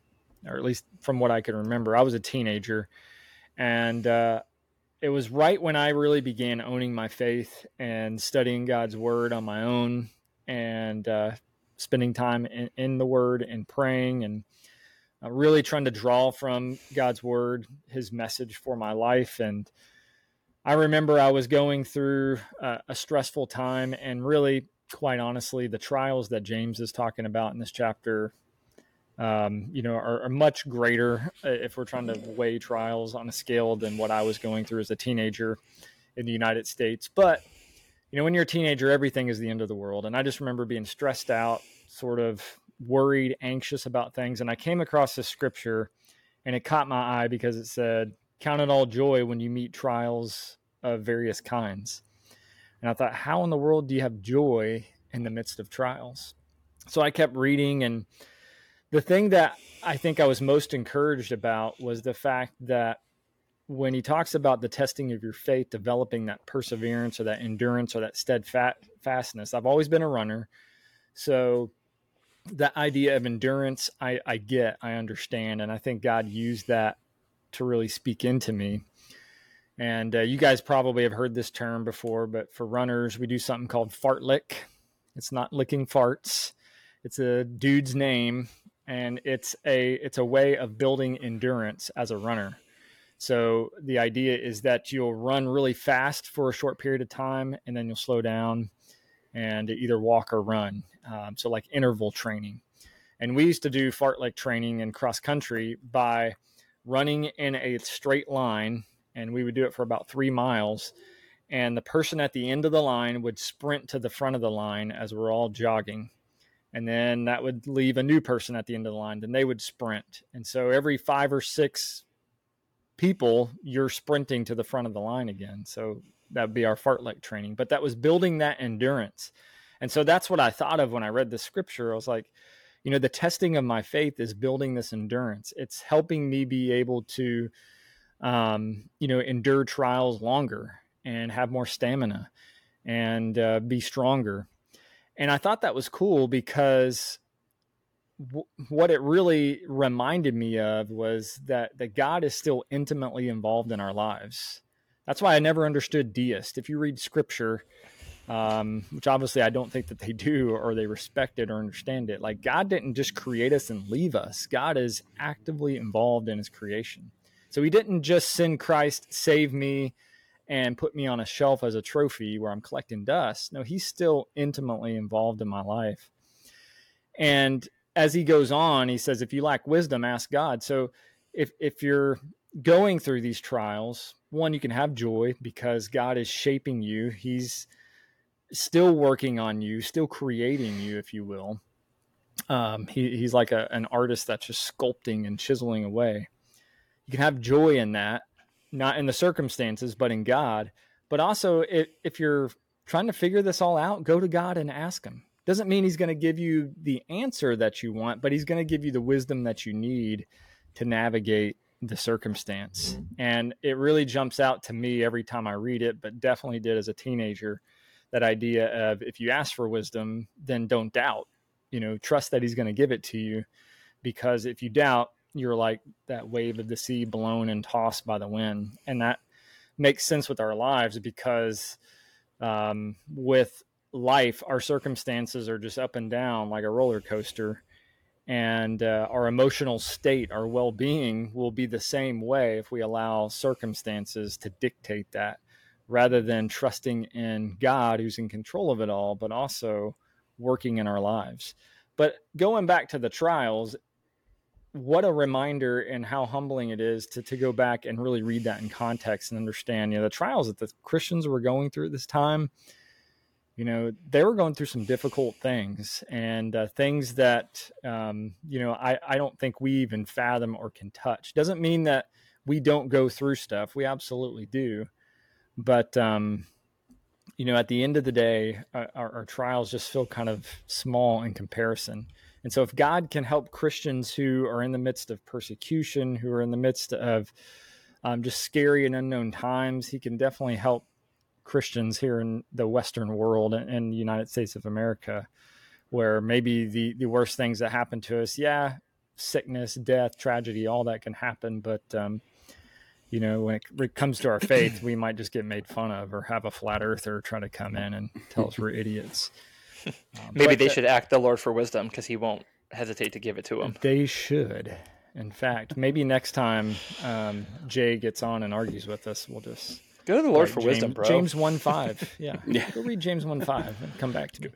or at least from what I can remember, I was a teenager, and uh, it was right when I really began owning my faith and studying God's Word on my own, and uh, spending time in, in the Word and praying, and uh, really trying to draw from God's Word His message for my life. And I remember I was going through uh, a stressful time, and really, quite honestly, the trials that James is talking about in this chapter um, you know, are, are much greater uh, if we're trying to weigh trials on a scale than what I was going through as a teenager in the United States. But, you know, when you're a teenager, everything is the end of the world. And I just remember being stressed out, sort of worried, anxious about things. And I came across this scripture and it caught my eye because it said, Count it all joy when you meet trials of various kinds. And I thought, how in the world do you have joy in the midst of trials? So I kept reading and the thing that I think I was most encouraged about was the fact that when he talks about the testing of your faith, developing that perseverance or that endurance or that steadfastness, I've always been a runner. So that idea of endurance, I, I get, I understand. And I think God used that to really speak into me. And uh, you guys probably have heard this term before, but for runners, we do something called fartlek. It's not licking farts. It's a dude's name and it's a it's a way of building endurance as a runner. So the idea is that you'll run really fast for a short period of time, and then you'll slow down and either walk or run. Um, so like interval training. And we used to do fartlek training in cross country by running in a straight line, and we would do it for about three miles. And the person at the end of the line would sprint to the front of the line as we're all jogging and then that would leave a new person at the end of the line then they would sprint. And so every five or six people you're sprinting to the front of the line again. So that would be our fartlek training. But that was building that endurance. And so that's what i thought of when i read the scripture. I was like you know the testing of my faith is building this endurance. It's helping me be able to um, you know endure trials longer and have more stamina and uh, be stronger and I thought that was cool because w- what it really reminded me of was that that God is still intimately involved in our lives. That's why I never understood deist. If you read scripture, um, which obviously I don't think that they do or they respect it or understand it, like God didn't just create us and leave us. God is actively involved in his creation. So he didn't just send Christ, save me, and put me on a shelf as a trophy where I'm collecting dust. No, he's still intimately involved in my life. And as he goes on, he says, if you lack wisdom, ask God. So if if you're going through these trials, one, you can have joy because God is shaping you. He's still working on you, still creating you, if you will. Um, he, he's like a, an artist that's just sculpting and chiseling away. You can have joy in that, not in the circumstances, but in God. But also, if, if you're trying to figure this all out, go to God and ask Him. Doesn't mean He's going to give you the answer that you want, but He's going to give you the wisdom that you need to navigate the circumstance. And it really jumps out to me every time I read it, but definitely did as a teenager. That idea of if you ask for wisdom, then don't doubt. You know, trust that He's going to give it to you. Because if you doubt, you're like that wave of the sea blown and tossed by the wind. And that makes sense with our lives because um, with life, our circumstances are just up and down like a roller coaster. And uh, our emotional state, our well being will be the same way if we allow circumstances to dictate that rather than trusting in God who's in control of it all, but also working in our lives. But going back to the trials, what a reminder and how humbling it is to, to go back and really read that in context and understand, you know, the trials that the Christians were going through at this time, you know, they were going through some difficult things and uh, things that, um, you know, I, I don't think we even fathom or can touch. Doesn't mean that we don't go through stuff. We absolutely do. But, um, you know, at the end of the day, our, our trials just feel kind of small in comparison and so, if God can help Christians who are in the midst of persecution, who are in the midst of um, just scary and unknown times, He can definitely help Christians here in the Western world and the United States of America, where maybe the, the worst things that happen to us, yeah, sickness, death, tragedy, all that can happen. But, um, you know, when it comes to our faith, we might just get made fun of or have a flat earther try to come in and tell us we're idiots. Um, Maybe they the, should act the Lord for wisdom because he won't hesitate to give it to them. They should. In fact, maybe next time um, Jay gets on and argues with us, we'll just go to the Lord for James, wisdom, bro. James one five, yeah. yeah. Go read James one five and come back to me.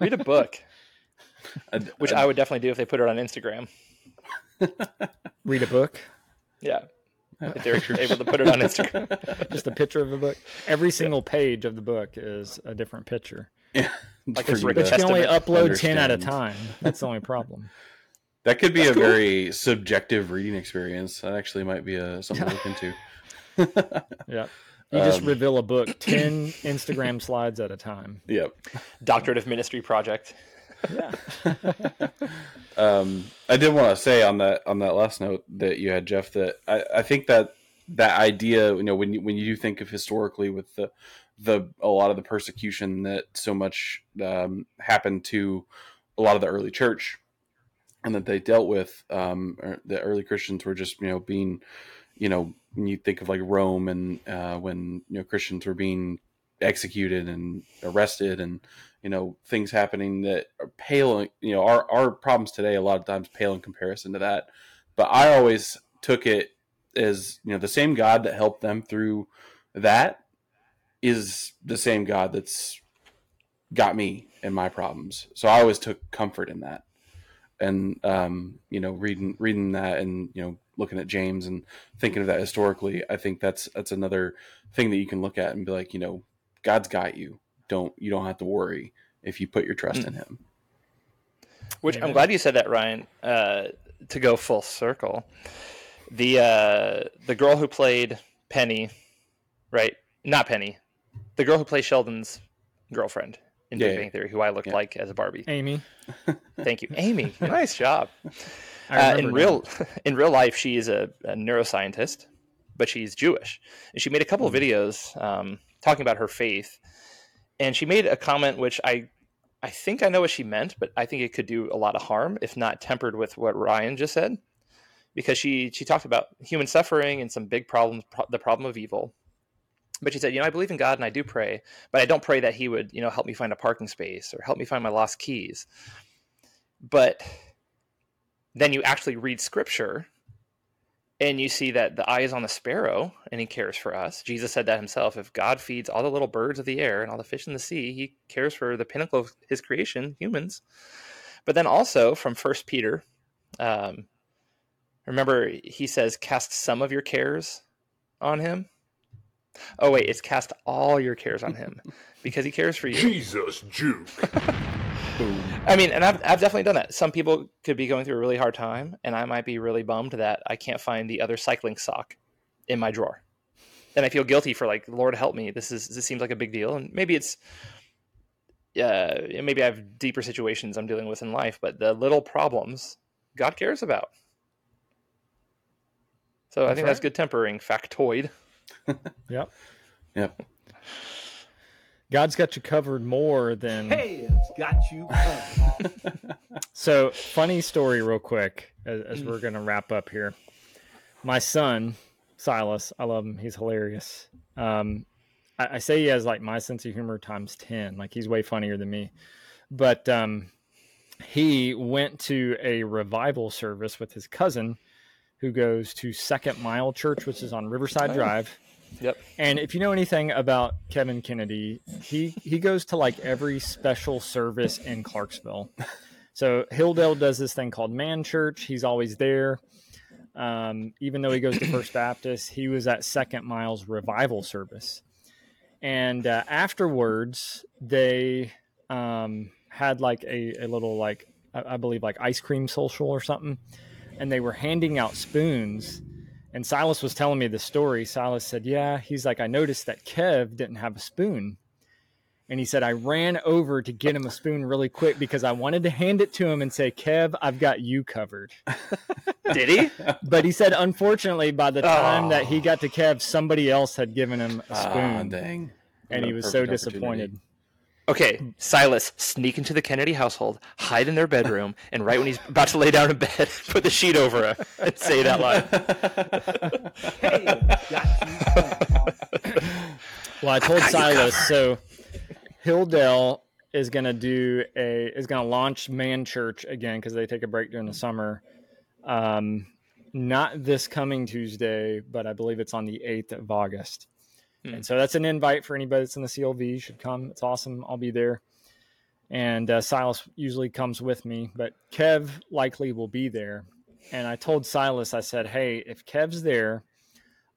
Read a book, which I would definitely do if they put it on Instagram. read a book. Yeah. If they're able to put it on Instagram. Just a picture of a book. Every single page of the book is a different picture. Yeah. like but you can only upload understand. 10 at a time. That's the only problem. That could be That's a cool. very subjective reading experience. That actually might be a, something to look into. yeah. You just um, reveal a book 10 Instagram slides at a time. Yep. Doctorate of Ministry project. Yeah. um, I did want to say on that on that last note that you had, Jeff, that I, I think that that idea, you know, when you when you think of historically with the the a lot of the persecution that so much um, happened to a lot of the early church and that they dealt with um, er, the early christians were just you know being you know when you think of like rome and uh, when you know christians were being executed and arrested and you know things happening that are pale you know our, our problems today a lot of times pale in comparison to that. But i always took it as you know the same god that helped them through that is the same God that's got me and my problems. So I always took comfort in that. And um, you know, reading reading that and you know, looking at James and thinking of that historically, I think that's that's another thing that you can look at and be like, you know, God's got you. Don't you don't have to worry if you put your trust mm. in Him. Which I'm glad you said that, Ryan. Uh, to go full circle, the uh, the girl who played Penny, right? Not Penny the girl who plays Sheldon's girlfriend in yeah, Big Bang Theory, who I looked yeah. like as a Barbie. Amy. Thank you, Amy. nice job. Uh, in real in real life, she is a, a, neuroscientist, but she's Jewish, and she made a couple of hmm. videos um, talking about her faith. And she made a comment which I I think I know what she meant, but I think it could do a lot of harm if not tempered with what Ryan just said, because she she talked about human suffering and some big problems, pro- the problem of evil, but she said, you know, I believe in God and I do pray, but I don't pray that He would, you know, help me find a parking space or help me find my lost keys. But then you actually read Scripture and you see that the eye is on the sparrow and he cares for us. Jesus said that himself. If God feeds all the little birds of the air and all the fish in the sea, he cares for the pinnacle of his creation, humans. But then also from First Peter, um, Remember, he says, "Cast some of your cares on him." Oh wait, it's cast all your cares on him because he cares for you. Jesus, Juke. I mean, and I've, I've definitely done that. Some people could be going through a really hard time, and I might be really bummed that I can't find the other cycling sock in my drawer, and I feel guilty for like, Lord help me. This is this seems like a big deal, and maybe it's, uh, maybe I have deeper situations I'm dealing with in life, but the little problems God cares about. So I That's think that's good tempering factoid. Yep. Yep. God's got you covered more than Hey, it's got you covered. So, funny story, real quick, as, as we're going to wrap up here. My son, Silas, I love him. He's hilarious. Um, I, I say he has like my sense of humor times 10. Like, he's way funnier than me. But um, he went to a revival service with his cousin who goes to Second Mile Church, which is on Riverside Oh. Drive. Yep. And if you know anything about Kevin Kennedy, he he goes to like every special service in Clarksville. So Hilldale does this thing called Man Church. He's always there. Um, even though he goes to First Baptist, he was at Second Miles revival service. And uh, afterwards, they um, had like a, a little like I, I believe like ice cream social or something, and they were handing out spoons. And Silas was telling me the story. Silas said, "Yeah." He's like, "I noticed that Kev didn't have a spoon." And he said, I ran over to get him a spoon really quick because I wanted to hand it to him and say, Kev, I've got you covered. Did he? But he said, unfortunately, by the time that he Oh. got to Kev, somebody else had given him a Ah, spoon. dang. and he was so disappointed. Okay, Silas, sneak into the Kennedy household, hide in their bedroom, and right when he's about to lay down in bed, put the sheet over him and say that out loud. Hey, got. Well, I told Silas, so Hilldale is going to do a is going to launch Man Church again because they take a break during the summer. Um, not this coming Tuesday, but I believe it's on the eighth of August. Hmm. And so that's an invite for anybody that's in the CLV. Should come. It's awesome. I'll be there. And uh, Silas usually comes with me, but Kev likely will be there. And I told Silas, I said, "Hey, if Kev's there,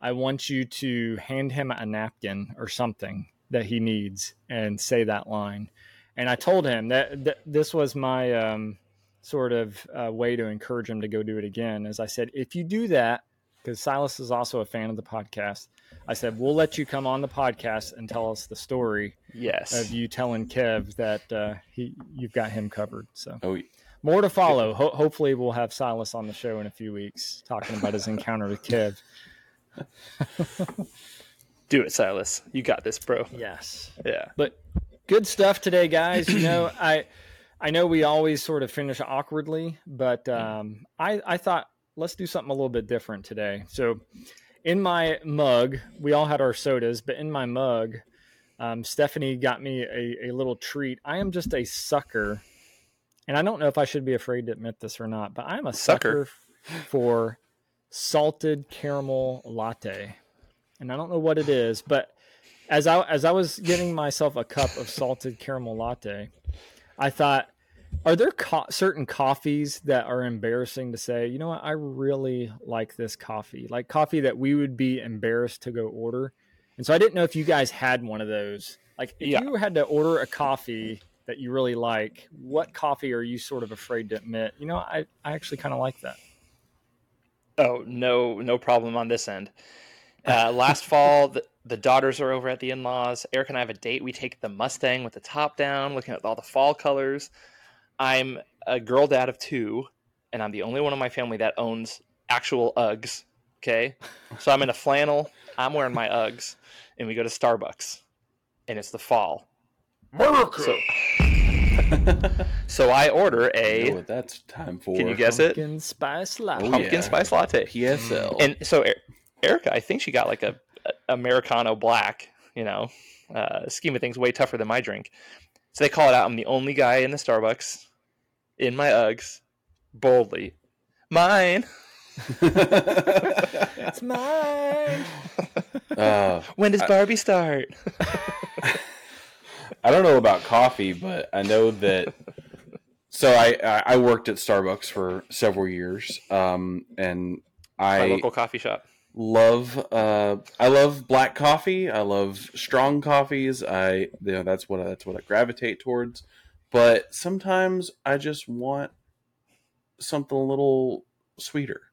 I want you to hand him a napkin or something that he needs and say that line. And I told him that, that this was my um, sort of uh, way to encourage him to go do it again. As I said, if you do that, because Silas is also a fan of the podcast, I said, we'll let you come on the podcast and tell us the story Yes. of you telling Kev that uh, he you've got him covered. So Oh, more to follow. Ho- hopefully, we'll have Silas on the show in a few weeks talking about his encounter with Kev. Do it, Silas. You got this, bro. Yes. Yeah. But good stuff today, guys. You know, I I know we always sort of finish awkwardly, but um, I I thought let's do something a little bit different today. So, in my mug, we all had our sodas, but in my mug, um, Stephanie got me a, a little treat. I am just a sucker, and I don't know if I should be afraid to admit this or not, but I'm a Sucker. sucker for salted caramel latte, and I don't know what it is, but as I as I was getting myself a cup of salted caramel latte, I thought, are there co- certain coffees that are embarrassing to say? You know what? I really like this coffee, like coffee that we would be embarrassed to go order. And so I didn't know if you guys had one of those. Like, if Yeah. you had to order a coffee that you really like, what coffee are you sort of afraid to admit? You know, I I actually kind of like that. Oh, no, no problem on this end. Uh, last fall, the, the daughters are over at the in-laws. Erica and I have a date. We take the Mustang with the top down, looking at all the fall colors. I'm a girl dad of two, and I'm the only one in my family that owns actual Uggs. Okay, so I'm in a flannel. I'm wearing my Uggs, and we go to Starbucks, and it's the fall. America. So, so I order I know a what that's time for. Can you guess it? Pumpkin spice latte. Oh, pumpkin yeah. spice latte. PSL. and so E- Erica, I think she got like a, a Americano black. You know, uh, scheme of things, way tougher than my drink. So they call it out. I'm the only guy in the Starbucks in my Uggs, boldly, mine. It's mine. uh, When does Barbie start? I don't know about coffee, but I know that so I I I worked at Starbucks for several years, um, and My I local coffee shop. love uh I love black coffee. I love strong coffees. I you know that's what I, that's what I gravitate towards. But sometimes I just want something a little sweeter.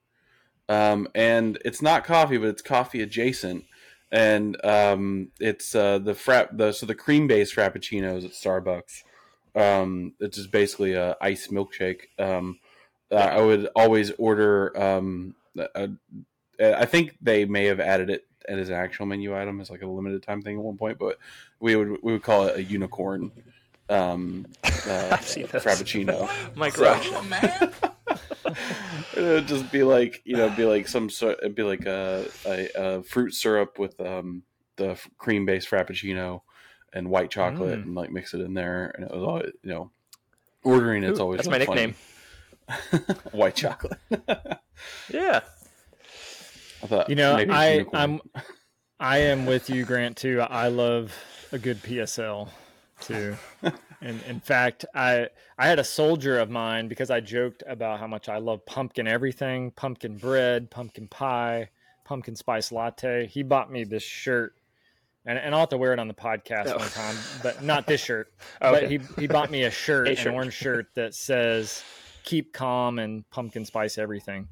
Um and it's not coffee, but it's coffee adjacent. And um it's uh the frap the so the cream based frappuccinos at Starbucks. Um it's just basically a ice milkshake. Um I would always order um think they may have added it as an actual menu item as like a limited time thing at one point, but we would we would call it a unicorn um, uh, I've seen frappuccino. Mike So- Roach. it would just be like you know, be like some sort. It'd be like a, a, a fruit syrup with um, the cream based frappuccino and white chocolate, Mm. and like mix it in there. And it was all you know, ordering it's Ooh, always that's my fun. nickname. white chocolate. Yeah. I thought You know, I. I'm I am with you, Grant. Too. I love a good PSL too. And in fact, I I had a soldier of mine because I joked about how much I love pumpkin everything, pumpkin bread, pumpkin pie, pumpkin spice latte. He bought me this shirt. And, and I'll have to wear it on the podcast Oh. one time, but not this shirt. Okay. But he, he bought me a shirt, A an orange shirt that says "Keep calm" and pumpkin spice everything.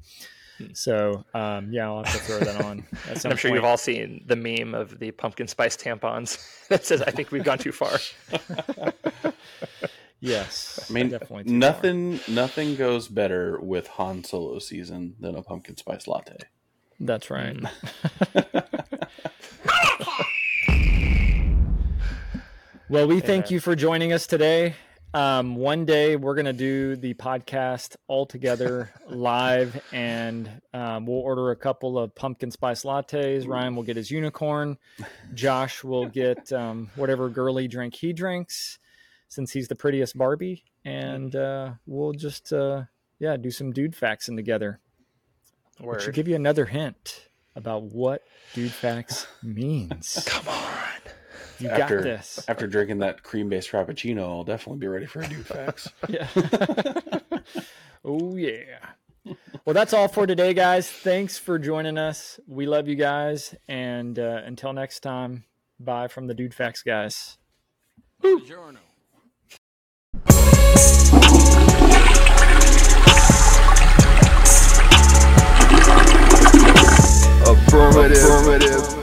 Hmm. So um, yeah, I'll have to throw that on. At some I'm sure point. you've all seen the meme of the pumpkin spice tampons that says, I think we've gone too far. Yes, I mean, definitely too far. nothing nothing goes better with Han Solo season than a pumpkin spice latte. That's right. well, we thank Amen. you for joining us today. Um, one day we're going to do the podcast all together live, and um, we'll order a couple of pumpkin spice lattes. Ryan will get his unicorn. Josh will get um, whatever girly drink he drinks, since he's the prettiest Barbie, and uh, we'll just uh, yeah do some dude faxing together. Which should give you another hint about what dude facts means. Come on. You after, got this. After drinking that cream based frappuccino, I'll definitely be ready for a new fax. yeah. oh, yeah. Well, that's all for today, guys. Thanks for joining us. We love you guys. And uh, until next time, bye from the Dude Facts guys. Affirmative. Affirmative.